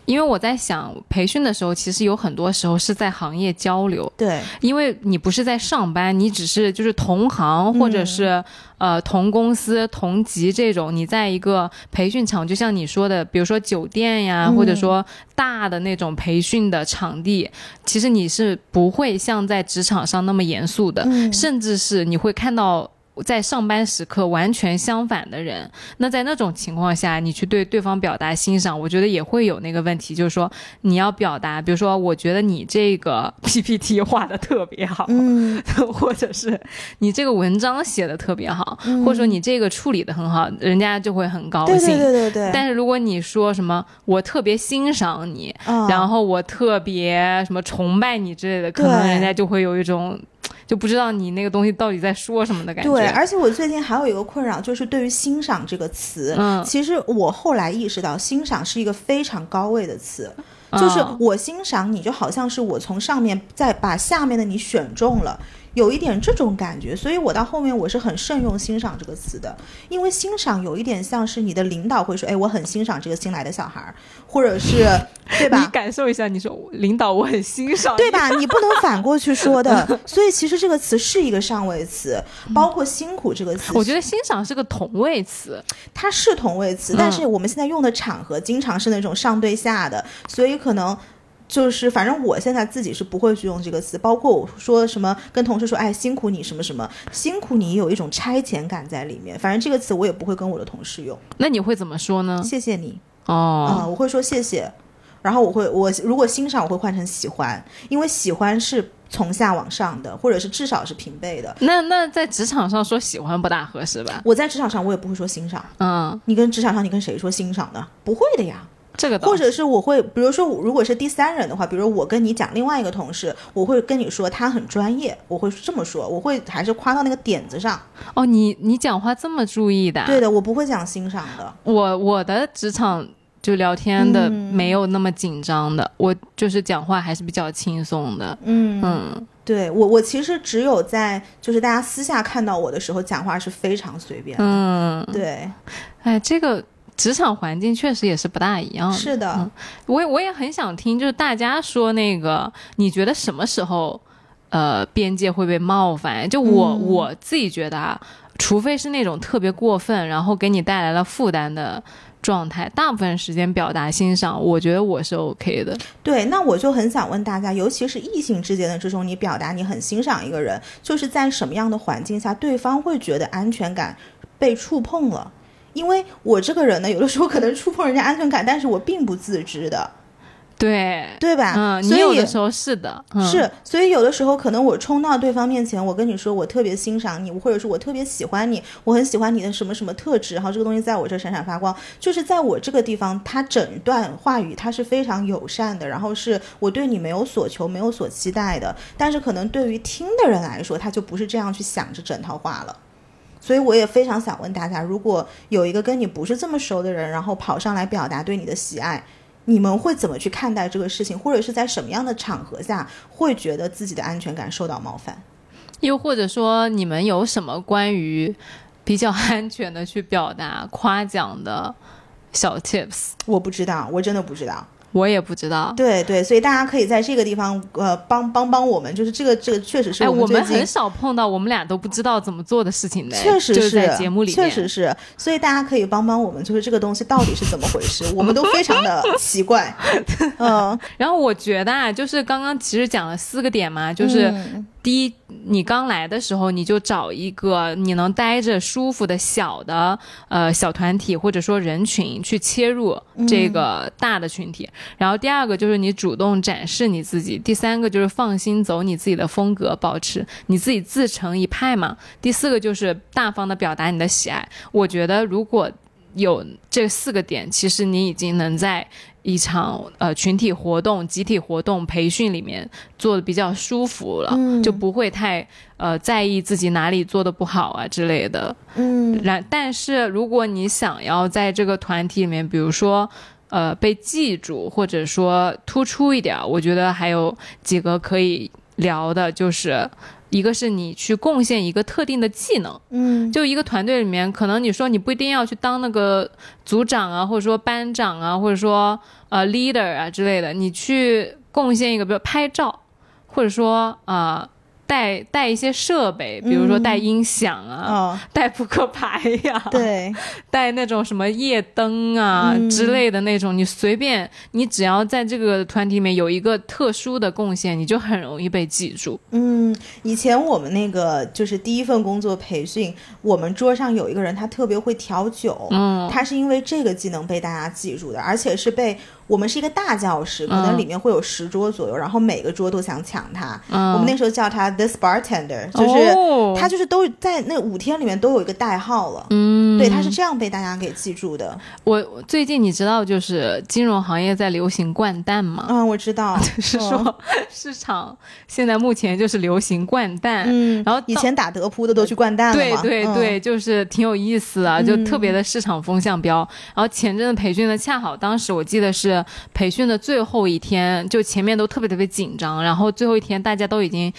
因为我在想，培训的时候，其实有很多时候是在行业交流，对，因为你不是在上班，你只是就是同行或者是、呃同公司同级这种，你在一个培训场，就像你说的，比如说酒店呀，嗯。或者说大的那种培训的场地，其实你是不会像在职场上那么严肃的，嗯。甚至是你会看到。在上班时刻完全相反的人，那在那种情况下，你去对对方表达欣赏，我觉得也会有那个问题，就是说你要表达，比如说，我觉得你这个 PPT 画的特别好，嗯。或者是你这个文章写的特别好，嗯。或者说你这个处理的很好，人家就会很高兴。对对对对，但是如果你说什么我特别欣赏你，嗯然后我特别什么崇拜你之类的，可能人家就会有一种 就不知道你那个东西到底在说什么的感觉。对，而且我最近还有一个困扰，就是对于“欣赏”这个词，嗯其实我后来意识到，欣赏是一个非常高位的词，就是嗯我欣赏你，就好像是我从上面再把下面的你选中了。有一点这种感觉，所以我到后面我是很慎用“欣赏”这个词的，因为欣赏有一点像是你的领导会说：“哎，我很欣赏这个新来的小孩儿，或者是 对吧？你感受一下，你说领导我很欣赏，对？吧？你不能反过去说的，所以其实这个词是一个上位词，包括辛苦这个词，我觉得欣赏是个同位词，它是同位词，嗯但是我们现在用的场合经常是那种上对下的，所以可能。就是，反正我现在自己是不会去用这个词，包括我说什么跟同事说，哎，辛苦你什么什么，辛苦你有一种差遣感在里面。反正这个词我也不会跟我的同事用，那你会怎么说呢？谢谢你啊、哦，我会说谢谢，然后我会我如果欣赏我会换成喜欢，因为喜欢是从下往上的，或者是至少是平辈的。那那在职场上说喜欢不大合适吧？我在职场上我也不会说欣赏，嗯，你跟职场上你跟谁说欣赏呢？不会的呀。这个或者是我会，比如说，如果是第三人的话，比如我跟你讲另外一个同事，我会跟你说他很专业，我会这么说，我会还是夸到那个点子上。哦，你你讲话这么注意的啊，对的，我不会讲欣赏的。我我的职场就聊天的嗯没有那么紧张的，我就是讲话还是比较轻松的。嗯，嗯，对我我其实只有在就是大家私下看到我的时候，讲话是非常随便的。嗯，对，哎，这个职场环境确实也是不大一样的。是的，嗯我也我也很想听，就是大家说那个，你觉得什么时候，呃，边界会被冒犯？就我、嗯我自己觉得啊，除非是那种特别过分，然后给你带来了负担的状态，大部分时间表达欣赏，我觉得我是 OK 的。对，那我就很想问大家，尤其是异性之间的这种，你表达你很欣赏一个人，就是在什么样的环境下，对方会觉得安全感被触碰了？因为我这个人呢，有的时候可能触碰人家安全感，但是我并不自知的，对，对吧？嗯，所以你有的时候是的，嗯、是，所以有的时候可能我冲到对方面前，我跟你说我特别欣赏你，或者是我特别喜欢你，我很喜欢你的什么什么特质，然后这个东西在我这闪闪发光，就是在我这个地方，他整段话语它是非常友善的，然后是我对你没有所求、没有所期待的，但是可能对于听的人来说，他就不是这样去想着整套话了。所以我也非常想问大家，如果有一个跟你不是这么熟的人，然后跑上来表达对你的喜爱，你们会怎么去看待这个事情，或者是在什么样的场合下会觉得自己的安全感受到冒犯？又或者说，你们有什么关于比较安全的去表达夸奖的小 tips？我不知道，我真的不知道。我也不知道。对对，所以大家可以在这个地方呃帮帮帮我们，就是这个这个确实是哎，我们很少碰到我们俩都不知道怎么做的事情的，确实就是在节目里面，确实是，所以大家可以帮帮我们，就是这个东西到底是怎么回事，我们都非常的奇怪。嗯，然后我觉得啊，就是刚刚其实讲了四个点嘛，就是嗯第一，你刚来的时候你就找一个你能待着舒服的小的呃小团体或者说人群去切入这个大的群体。然后第二个就是你主动展示你自己，第三个就是放心走你自己的风格，保持你自己自成一派嘛。第四个就是大方的表达你的喜爱。我觉得如果有这四个点，其实你已经能在一场呃群体活动、集体活动、培训里面做的比较舒服了，嗯就不会太呃在意自己哪里做的不好啊之类的。嗯然，但是如果你想要在这个团体里面，比如说。呃，被记住或者说突出一点，我觉得还有几个可以聊的，就是一个是你去贡献一个特定的技能，嗯。就一个团队里面，可能你说你不一定要去当那个组长啊，或者说班长啊，或者说呃 leader 啊之类的，你去贡献一个，比如拍照，或者说啊、呃带带一些设备，比如说带音响啊，哦，带扑克牌呀、对，带那种什么夜灯啊、嗯。之类的那种，你随便，你只要在这个团体里面有一个特殊的贡献，你就很容易被记住。嗯，以前我们那个就是第一份工作培训，我们桌上有一个人，他特别会调酒，嗯，他是因为这个技能被大家记住的，而且是被我们是一个大教室，可能嗯里面会有十桌左右，然后每个桌都想抢他。嗯我们那时候叫他 this bartender，就是、哦他就是都在那五天里面都有一个代号了。嗯，对，他是这样被大家给记住的。我我最近你知道，就是金融行业在流行掼蛋吗？嗯，我知道，就 是说市场现在目前就是流行掼蛋，嗯，然后以前打德扑的都去掼蛋了对对对，就是挺有意思啊，就特别的市场风向标。然后前阵子培训的恰好当时我记得是培训的最后一天，就前面都特别特别紧张，然后最后一天大家都已经。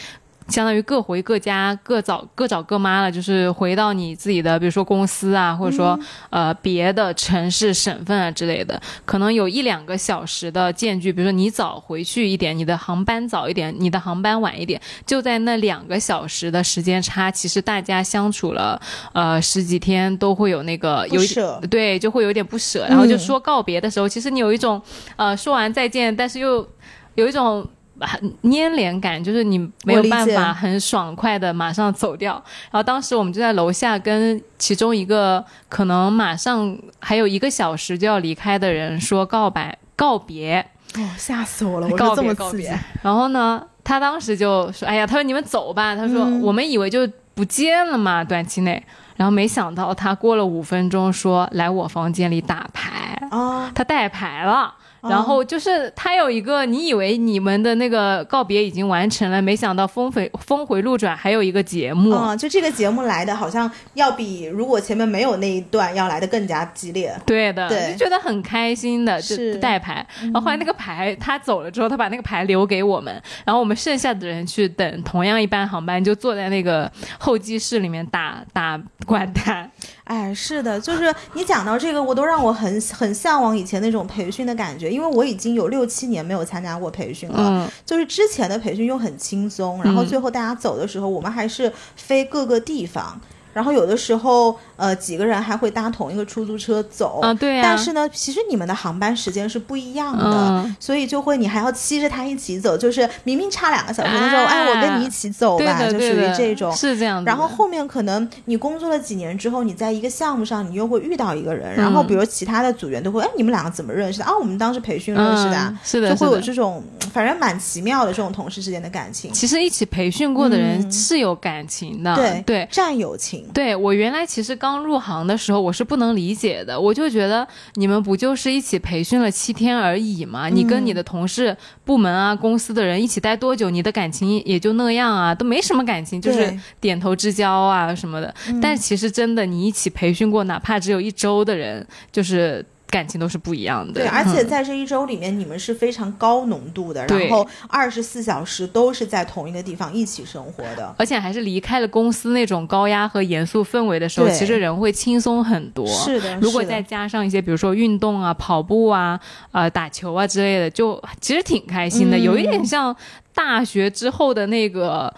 相当于各回各家，各找各找各妈了，就是回到你自己的，比如说公司啊，或者说、呃别的城市、省份啊之类的，可能有一两个小时的间距，比如说你早回去一点，你的航班早一点，你的航班晚一点，就在那两个小时的时间差，其实大家相处了呃十几天，都会有那个有对，就会有点不舍，然后就说告别的时候，其实你有一种呃说完再见，但是又有一种。很粘连感，就是你没有办法很爽快的马上走掉。然后当时我们就在楼下跟其中一个可能马上还有一个小时就要离开的人说告白告别，哦，吓死我了！我告别告别，。然后呢，他当时就说：“哎呀，他说你们走吧。”他说：“嗯我们以为就不见了嘛，短期内。”然后没想到他过了五分钟说：“来我房间里打牌。”啊，他带牌了。哦然后就是他有一个，你以为你们的那个告别已经完成了，没想到峰回峰回路转，还有一个节目。嗯，就这个节目来的好像要比如果前面没有那一段要来的更加激烈。对的，对就觉得很开心的，就是带牌。然后后来那个牌他走了之后，他把那个牌留给我们，然后我们剩下的人去等同样一班航班，就坐在那个候机室里面打打掼蛋。哎，是的，就是你讲到这个，我都让我很很向往以前那种培训的感觉，因为我已经有六七年没有参加过培训了。嗯，就是之前的培训又很轻松，然后最后大家走的时候，我们还是飞各个地方。然后有的时候，呃，几个人还会搭同一个出租车走啊对呀但是呢，其实你们的航班时间是不一样的，嗯所以就会你还要骑着他一起走，就是明明差两个小时，他说：“哎哎，我跟你一起走吧。”就属的对的，于这种。是这样的。然后后面可能你工作了几年之后，你在一个项目上，你又会遇到一个人，然后比如其他的组员都会，哎，你们两个怎么认识的？啊，我们当时培训认识的啊，嗯是的就会有这种反正蛮奇妙的这种同事之间的感情，其实一起培训过的人嗯是有感情的，对对。战友情。对我原来其实刚入行的时候，我是不能理解的，我就觉得你们不就是一起培训了七天而已吗？你跟你的同事、部门啊、公司的人一起待多久，你的感情也就那样啊，都没什么感情，就是点头之交啊什么的。但其实真的，你一起培训过，哪怕只有一周的人，就是感情都是不一样的。对，而且嗯在这一周里面，你们是非常高浓度的，对然后二十四小时都是在同一个地方一起生活的。而且还是离开了公司那种高压和严肃氛围的时候，其实人会轻松很多。是的，是的如果再加上一些，比如说运动啊、跑步啊、呃打球啊之类的，就其实挺开心的，嗯有一点像大学之后的那个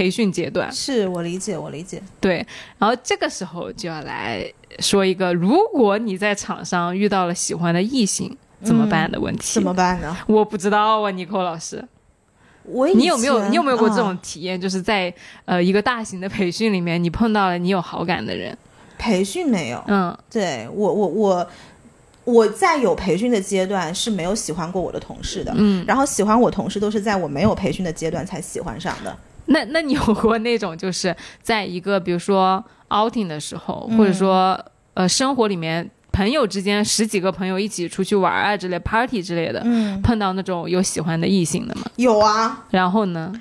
培训阶段。是我理解，我理解。对，然后这个时候就要来说一个，如果你在场上遇到了喜欢的异性怎么办的问题。怎么办呢？我不知道啊，尼寇老师，我你有没有你有没有过这种啊体验？就是在呃一个大型的培训里面，你碰到了你有好感的人，培训没有？嗯对我我我我在有培训的阶段是没有喜欢过我的同事的，嗯，然后喜欢我同事都是在我没有培训的阶段才喜欢上的。那那你有过那种就是在一个比如说 outing 的时候，嗯或者说呃生活里面朋友之间十几个朋友一起出去玩啊之类 party 之类的，嗯，碰到那种有喜欢的异性的吗？有啊。然后呢？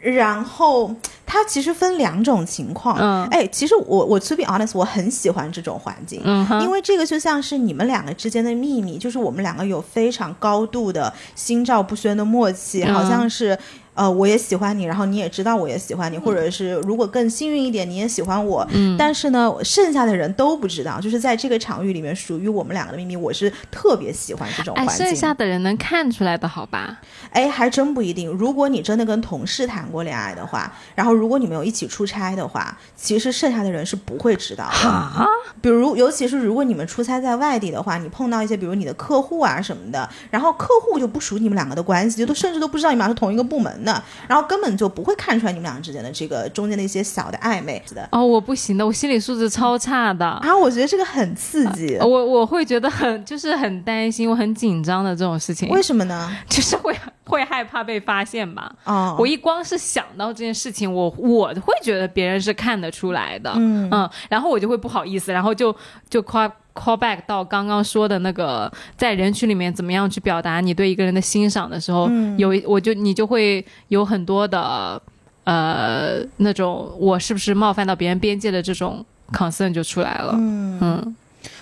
然后它其实分两种情况。嗯哎，其实我我 to be honest，我很喜欢这种环境。嗯，因为这个就像是你们两个之间的秘密，就是我们两个有非常高度的心照不宣的默契，嗯好像是呃，我也喜欢你，然后你也知道我也喜欢你，或者是如果更幸运一点，你也喜欢我，嗯，但是呢，剩下的人都不知道，就是在这个场域里面属于我们两个的秘密，我是特别喜欢这种哎，环境。剩下的人能看出来的好吧？哎，还真不一定。如果你真的跟同事谈过恋爱的话，然后如果你们有一起出差的话，其实剩下的人是不会知道的。哈，比如，尤其是如果你们出差在外地的话，你碰到一些比如你的客户啊什么的，然后客户就不属你们两个的关系，就都甚至都不知道你们俩是同一个部门的，然后根本就不会看出来你们俩之间的这个中间的一些小的暧昧的。哦，我不行的，我心理素质超差的。啊，我觉得这个很刺激。我我会觉得很就是很担心，我很紧张的这种事情，为什么呢？就是会会害怕被发现吧。哦，我一光是想到这件事情，我我会觉得别人是看得出来的，嗯嗯，然后我就会不好意思，然后就就 call call back 到刚刚说的那个，在人群里面怎么样去表达你对一个人的欣赏的时候，嗯。有一我就你就会有很多的呃那种我是不是冒犯到别人边界的这种 concern 就出来了，嗯。嗯。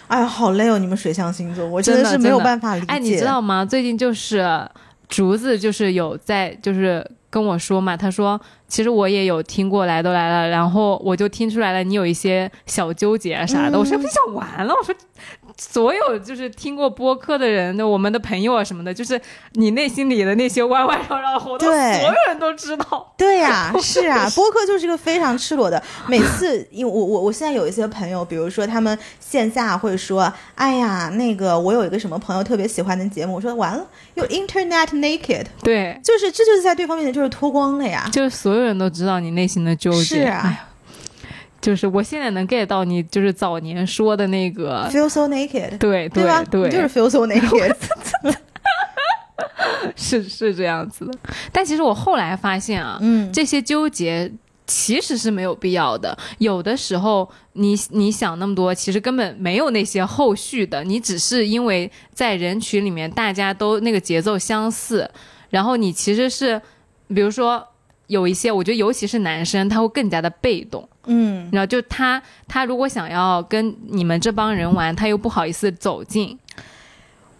哎呀，好累哦，你们水象星座，我真的的是没有办法理解。哎，你知道吗？最近就是竹子，就是有在，就是跟我说嘛，他说其实我也有听过来都来了，然后我就听出来了，你有一些小纠结啊啥的。我说不想完了，我说所有就是听过播客的人，我们的朋友啊什么的，就是你内心里的那些弯弯绕绕，的活动所对有人都知道。对呀、是啊，播客就是一个非常赤裸的。每次，因为我我我现在有一些朋友，比如说他们线下会说，哎呀，那个我有一个什么朋友特别喜欢的节目，我说完了，又 Internet naked，对，就是这就是在对方面前就是脱光了呀。就是所有人都知道你内心的纠结。是啊哎呀就是我现在能 get 到你，就是早年说的那个，Feel so naked，对对吧？对，就是 feel so naked。是是这样子的，但其实我后来发现啊，嗯，这些纠结其实是没有必要的。有的时候你你想那么多，其实根本没有那些后续的，你只是因为在人群里面大家都那个节奏相似，然后你其实是，比如说有一些，我觉得尤其是男生，他会更加的被动。嗯，然后就他他如果想要跟你们这帮人玩，他又不好意思走近，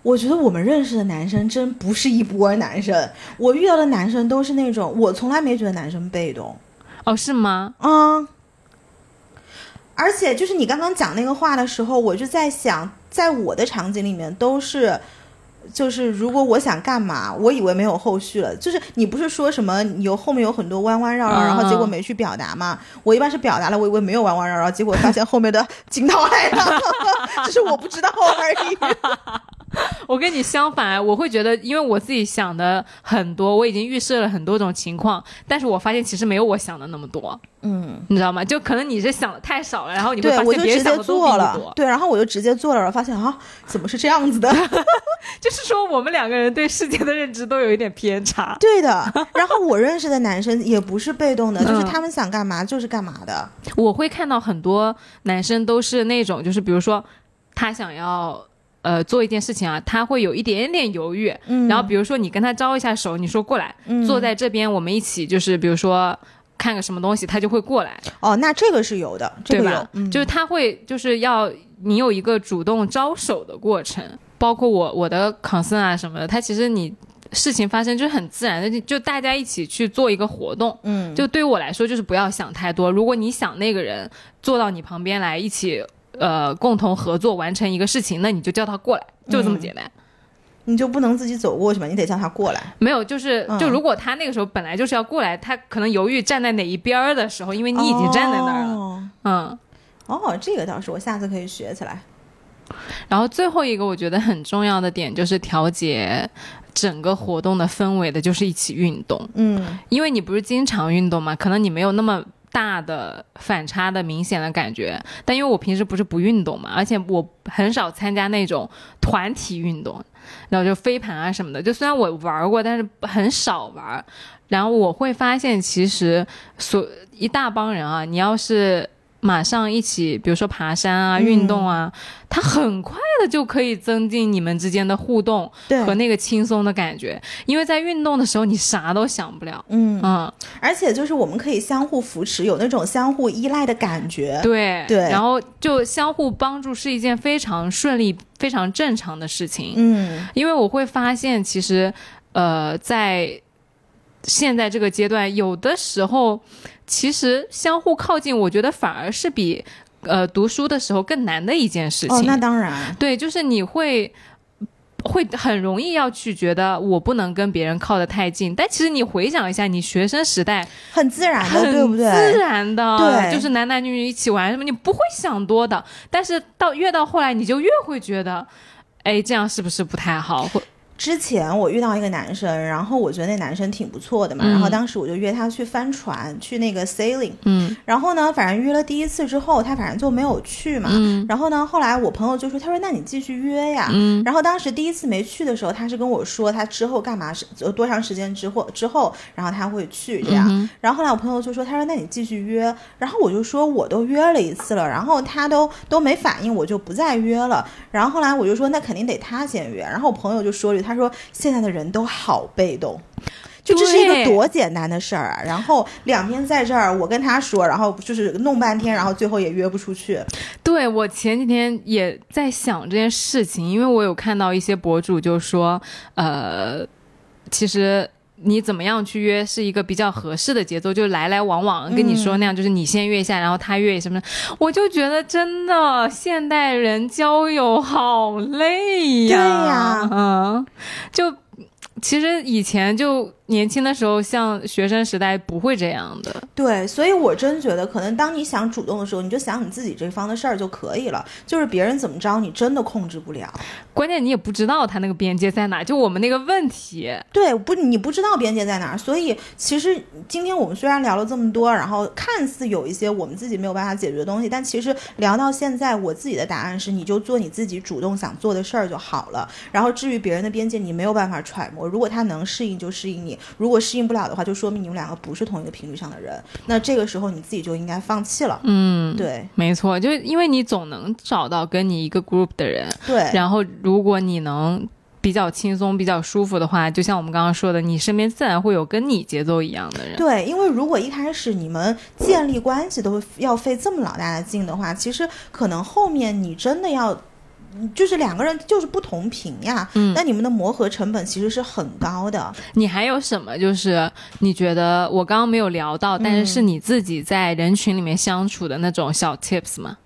我觉得我们认识的男生真不是一波男生，我遇到的男生都是那种，我从来没觉得男生被动。哦，是吗？嗯，而且就是你刚刚讲那个话的时候，我就在想，在我的场景里面都是。就是如果我想干嘛，我以为没有后续了。就是你不是说什么有后面有很多弯弯绕绕，嗯然后结果没去表达吗？我一般是表达了，我以为没有弯弯绕绕，结果发现后面的 惊涛骇浪，只是我不知道而已。我跟你相反，我会觉得，因为我自己想的很多，我已经预设了很多种情况，但是我发现其实没有我想的那么多，嗯，你知道吗？就可能你是想的太少了，然后你会对，发我就直接现别人想的都比做了你多，。对，然后我就直接做了，然后发现啊，怎么是这样子的？就是说，我们两个人对世界的认知都有一点偏差。对的。然后我认识的男生也不是被动的，就是嗯他们想干嘛就是干嘛的。我会看到很多男生都是那种，就是比如说他想要。呃，做一件事情啊，他会有一点点犹豫，嗯然后比如说你跟他招一下手，你说过来，嗯坐在这边，我们一起就是比如说看个什么东西，他就会过来，哦，那这个是有的，这对吧，？嗯就是他会就是要你有一个主动招手的过程，包括我我的 concern 啊什么的，他其实你事情发生就是很自然的，就就大家一起去做一个活动。嗯，就对于我来说，就是不要想太多。如果你想那个人坐到你旁边来一起。呃，共同合作完成一个事情，那你就叫他过来，就这么简单。你就不能自己走过去吗，你得叫他过来。没有，就是嗯就如果他那个时候本来就是要过来，他可能犹豫站在哪一边儿的时候，因为你已经站在那儿了，哦嗯。哦，这个倒是，我下次可以学起来。然后最后一个我觉得很重要的点就是调节整个活动的氛围的，就是一起运动。嗯因为你不是经常运动嘛，可能你没有那么大的反差的明显的感觉。但因为我平时不是不运动嘛，而且我很少参加那种团体运动，然后就飞盘啊什么的。就虽然我玩过，但是很少玩。然后我会发现，其实所一大帮人啊，你要是马上一起，比如说爬山啊、嗯运动啊，它很快的就可以增进你们之间的互动和那个轻松的感觉。因为在运动的时候，你啥都想不了。嗯，嗯，而且就是我们可以相互扶持，有那种相互依赖的感觉。对对然后就相互帮助是一件非常顺利、非常正常的事情。嗯因为我会发现，其实，呃，在现在这个阶段，有的时候其实相互靠近，我觉得反而是比呃读书的时候更难的一件事情。哦，那当然，对，就是你会。会很容易要去觉得我不能跟别人靠得太近，但其实你回想一下，你学生时代很自然的，对不对？自然的，对就是男男女女一起玩什么，你不会想多的。但是到越到后来，你就越会觉得，哎，这样是不是不太好？或之前我遇到一个男生，然后我觉得那男生挺不错的嘛，嗯然后当时我就约他去帆船，去那个 sailing，嗯然后呢，反正约了第一次之后，他反正就没有去嘛。嗯然后呢，后来我朋友就说，他说那你继续约呀。嗯然后当时第一次没去的时候，他是跟我说他之后干嘛是呃多长时间之后之后，然后他会去这样。嗯然后后来我朋友就说，他说那你继续约。然后我就说我都约了一次了，然后他都都没反应，我就不再约了。然后后来我就说那肯定得他先约。然后我朋友就说了一句，他说现在的人都好被动。就这是一个多简单的事儿啊！然后两边在这儿，我跟他说，然后就是弄半天，然后最后也约不出去。对我前几天也在想这件事情，因为我有看到一些博主就说，呃，其实。你怎么样去约是一个比较合适的节奏，就来来往往，跟你说那样，就是你先约一下，然后他约什么的，我就觉得真的现代人交友好累呀，对呀。嗯，就其实以前就年轻的时候，像学生时代不会这样的，对，所以我真觉得，可能当你想主动的时候，你就想你自己这方的事儿就可以了。就是别人怎么着，你真的控制不了。关键你也不知道他那个边界在哪，就我们那个问题，对，不，你不知道边界在哪。所以其实今天我们虽然聊了这么多，然后看似有一些我们自己没有办法解决的东西，但其实聊到现在，我自己的答案是，你就做你自己主动想做的事儿就好了。然后至于别人的边界，你没有办法揣摩。如果他能适应，就适应你；如果适应不了的话，就说明你们两个不是同一个频率上的人。那这个时候你自己就应该放弃了。嗯，对没错，就因为你总能找到跟你一个 group 的人，对，然后如果你能比较轻松、比较舒服的话，就像我们刚刚说的，你身边自然会有跟你节奏一样的人。对，因为如果一开始你们建立关系都要费这么老大的劲的话，其实可能后面你真的要。就是两个人就是不同频呀，嗯那你们的磨合成本其实是很高的。你还有什么？就是你觉得我刚刚没有聊到，但是是你自己在人群里面相处的那种小 tips 吗？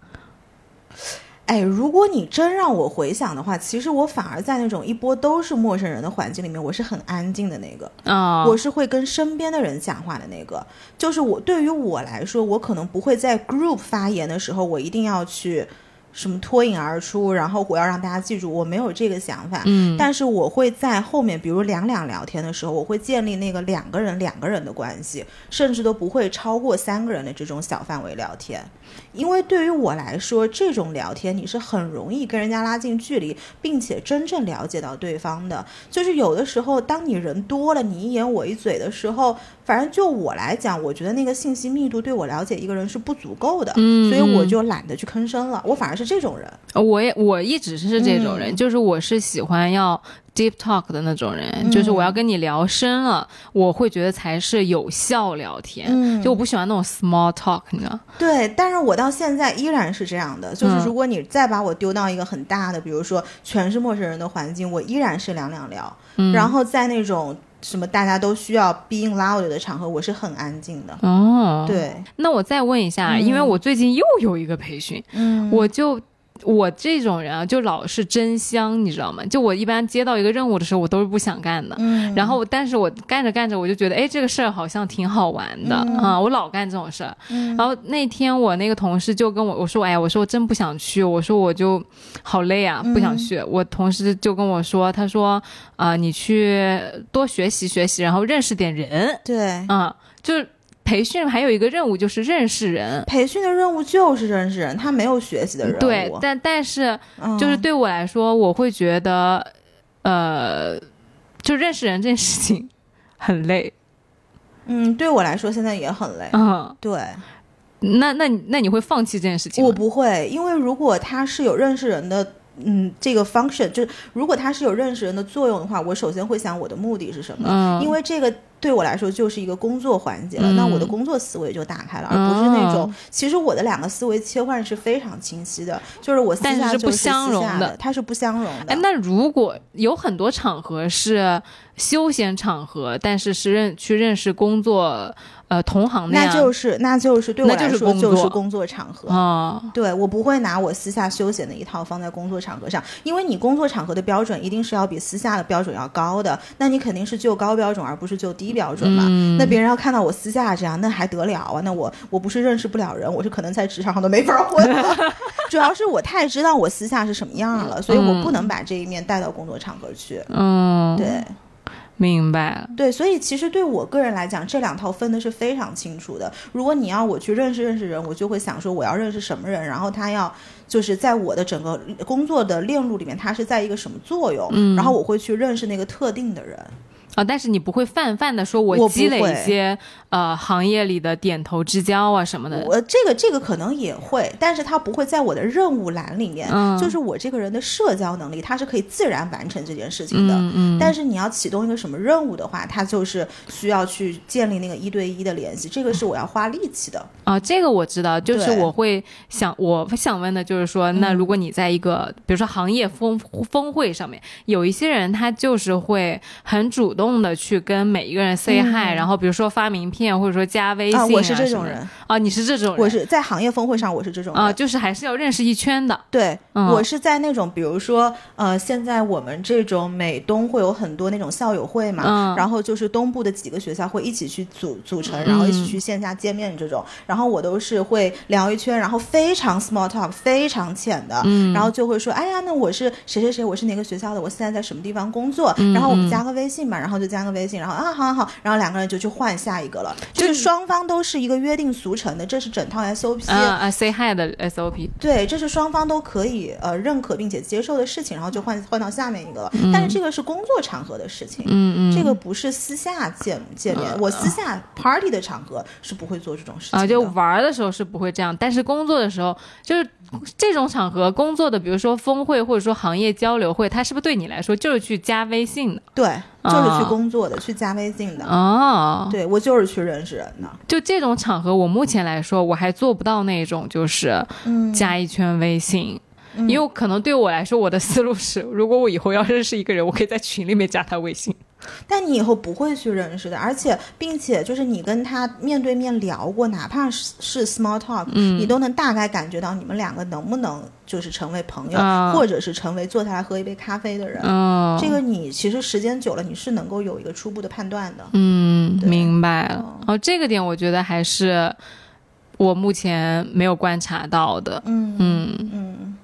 哎，如果你真让我回想的话，其实我反而在那种一波都是陌生人的环境里面，我是很安静的那个。啊、我是会跟身边的人讲话的那个，就是我对于我来说，我可能不会在 group 发言的时候，我一定要去什么脱颖而出，然后我要让大家记住，我没有这个想法。嗯，但是我会在后面，比如两两聊天的时候，我会建立那个两个人两个人的关系，甚至都不会超过三个人的这种小范围聊天。因为对于我来说，这种聊天你是很容易跟人家拉近距离，并且真正了解到对方的。就是有的时候，当你人多了，你一言我一嘴的时候，反正就我来讲，我觉得那个信息密度对我了解一个人是不足够的，嗯所以我嗯就懒得去吭声了。我反而是这种人。我也我一直是这种人，嗯就是我是喜欢要 deep talk 的那种人，就是我要跟你聊深了，我会觉得才是有效聊天。嗯就我不喜欢那种 small talk，你知道？对，但是我到现在依然是这样的，就是嗯如果你再把我丢到一个很大的，比如说全是陌生人的环境，我依然是两两聊。嗯，然后在那种什么大家都需要 being loud 的场合，我是很安静的。哦，。对，那我再问一下，因为我最近又有一个培训，嗯我就。我这种人啊，就老是真香，你知道吗？就我一般接到一个任务的时候，我都是不想干的。嗯然后，但是我干着干着，我就觉得，哎，这个事儿好像挺好玩的、嗯啊！我老干这种事儿。然后那天我那个同事就跟我我说，哎，我说我真不想去，我说我就好累啊，不想去。我同事就跟我说，他说，啊、你去多学习学习，然后认识点人，对。啊、就是培训还有一个任务就是认识人。培训的任务就是认识人，他没有学习的任务。对，但但是嗯就是对我来说，我会觉得，呃，就认识人这件事情很累。嗯，对我来说现在也很累。嗯，对，那那那你会放弃这件事情吗？我不会，因为如果他是有认识人的。嗯，这个 function 就是如果它是有认识人的作用的话，我首先会想我的目的是什么，嗯，因为这个对我来说就是一个工作环节了，那我的工作思维就打开了，而不是那种。哦其实我的两个思维切换是非常清晰的，就是我私但是是不下就是私相容的它是不相容的。哎，那如果有很多场合是休闲场合，但是是认去认识工作呃同行那样，就是那就是对我就来说就是工作场合。啊，对我不会拿我私下休闲的一套放在工作场合上，因为你工作场合的标准一定是要比私下的标准要高的，那你肯定是就高标准而不是就低标准嘛。嗯那别人要看到我私下这样，那还得了啊？那我我不是认识不了人，我是可能在职场上都没法混了。主要是我太知道我私下是什么样了，所以我不能把这一面带到工作场合去。嗯，对。明白了。对，所以其实对我个人来讲，这两套分的是非常清楚的。如果你要我去认识认识人，我就会想说我要认识什么人，然后他要就是在我的整个工作的链路里面，他是在一个什么作用，嗯然后我会去认识那个特定的人。啊，但是你不会泛泛的说，我不积累一些呃行业里的点头之交啊什么的。我这个这个可能也会，但是他不会在我的任务栏里面。嗯就是我这个人的社交能力，他是可以自然完成这件事情的。嗯嗯，但是你要启动一个什么任务的话，它就是需要去建立那个一对一的联系，这个是我要花力气的。啊，这个我知道，就是我会想，我想问的就是说，那如果你在一个比如说行业峰峰会上面，有一些人他就是会很主动的去跟每一个人 say hi，、然后比如说发名片或者说加微信啊，我是这种人，啊，你是这种人，我是在行业峰会上，我是这种人。啊，就是还是要认识一圈的，对，嗯。我是在那种，比如说，呃，现在我们这种美东会有很多那种校友会嘛，嗯。然后就是东部的几个学校会一起去组组成，然后一起去线下见面这种，然后我都是会聊一圈，然后非常 small talk，非常浅的，嗯。然后就会说，哎呀，那我是谁谁谁，我是哪个学校的，我现在在什么地方工作，嗯。然后我们加个微信嘛，然后就加个微信，然后啊，好好好，然后两个人就去换下一个了，就是双方都是一个约定俗成的，这是整套 SOP，、啊啊 say hi 的 SOP，对，这是双方都可以呃认可并且接受的事情，然后就换换到下面一个了。但是这个是工作场合的事情，嗯嗯，这个不是私下见见面。我私下 party 的场合是不会做这种事情的。啊，就玩儿的时候是不会这样，但是工作的时候，就是这种场合工作的，比如说峰会或者说行业交流会，它是不是对你来说就是去加微信的？对，就是啊去工作的，去加微信的。哦，对我就是去认识人的。就这种场合，我目前来说我还做不到那种就是嗯，加一圈微信。因为可能对我来说，我的思路是，如果我以后要认识一个人，我可以在群里面加他微信。但你以后不会去认识的，而且并且就是你跟他面对面聊过，哪怕是是 small talk，、你嗯都能大概感觉到你们两个能不能就是成为朋友，啊或者是成为坐下来喝一杯咖啡的人。嗯，这个你其实时间久了，你是能够有一个初步的判断的。嗯，明白了。哦，这个点我觉得还是我目前没有观察到的。嗯嗯，嗯，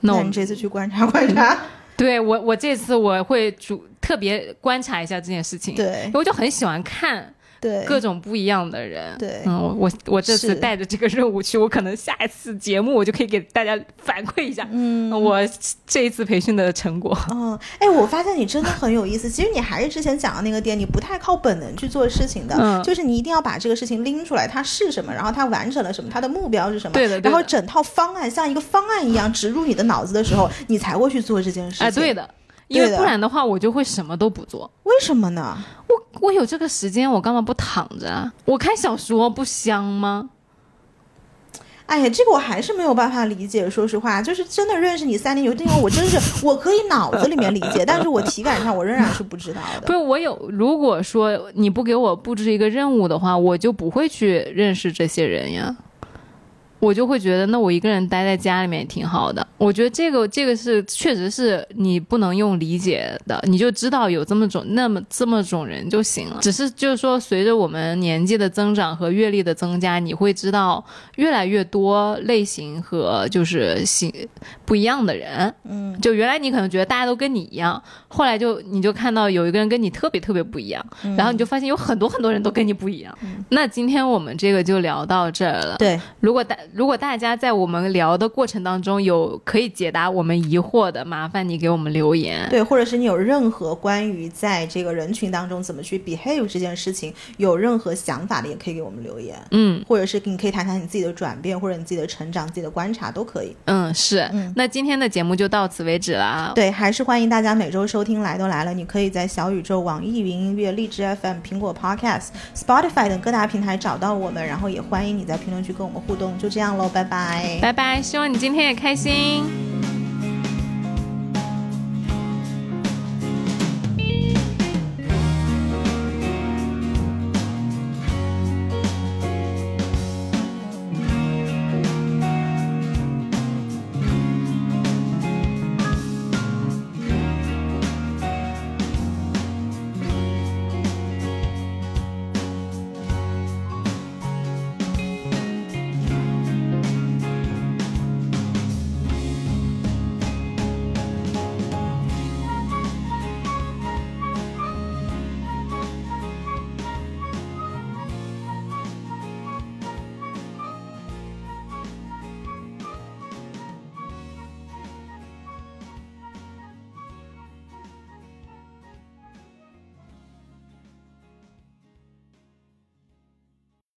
那我们这次去观察观察。对我我这次我会主特别观察一下这件事情，对。我就很喜欢看对，各种不一样的人。对。嗯，我我我这次带着这个任务去，我可能下一次节目我就可以给大家反馈一下，嗯。我这一次培训的成果。嗯，哎，我发现你真的很有意思。其实你还是之前讲的那个点，你不太靠本能去做事情的，嗯。就是你一定要把这个事情拎出来，它是什么，然后它完成了什么，它的目标是什么，对的对的。然后整套方案像一个方案一样植入你的脑子的时候，你才会去做这件事情。哎，对，的，因为不然的话，我就会什么都不做。为什么呢？我我有这个时间，我干嘛不躺着啊？我看小说不香吗？哎呀，这个我还是没有办法理解。说实话，就是真的认识你三年，有地方我真是 我可以脑子里面理解，但是我体感上我仍然是不知道的。不是我有，如果说你不给我布置一个任务的话，我就不会去认识这些人呀。我就会觉得，那我一个人待在家里面也挺好的。我觉得这个这个是确实是你不能用理解的，你就知道有这么种那么这么种人就行了。只是就是说，随着我们年纪的增长和阅历的增加，你会知道越来越多类型和就是性不一样的人。嗯，就原来你可能觉得大家都跟你一样，后来就你就看到有一个人跟你特别特别不一样，嗯然后你就发现有很多很多人都跟你不一样。那今天我们这个就聊到这儿了。对，如果大如果大家在我们聊的过程当中有可以解答我们疑惑的，麻烦你给我们留言。对，或者是你有任何关于在这个人群当中怎么去 behave 这件事情有任何想法的，也可以给我们留言。嗯或者是你可以谈谈你自己的转变，或者你自己的成长、自己的观察都可以。嗯，是。嗯那今天的节目就到此为止了啊。对，还是欢迎大家每周收听《来都来了》。你可以在小宇宙、网易云音乐、荔枝 FM、苹果 Podcast、Spotify 等各大平台找到我们，然后也欢迎你在评论区跟我们互动。就这喽，拜拜。拜拜，希望你今天也开心。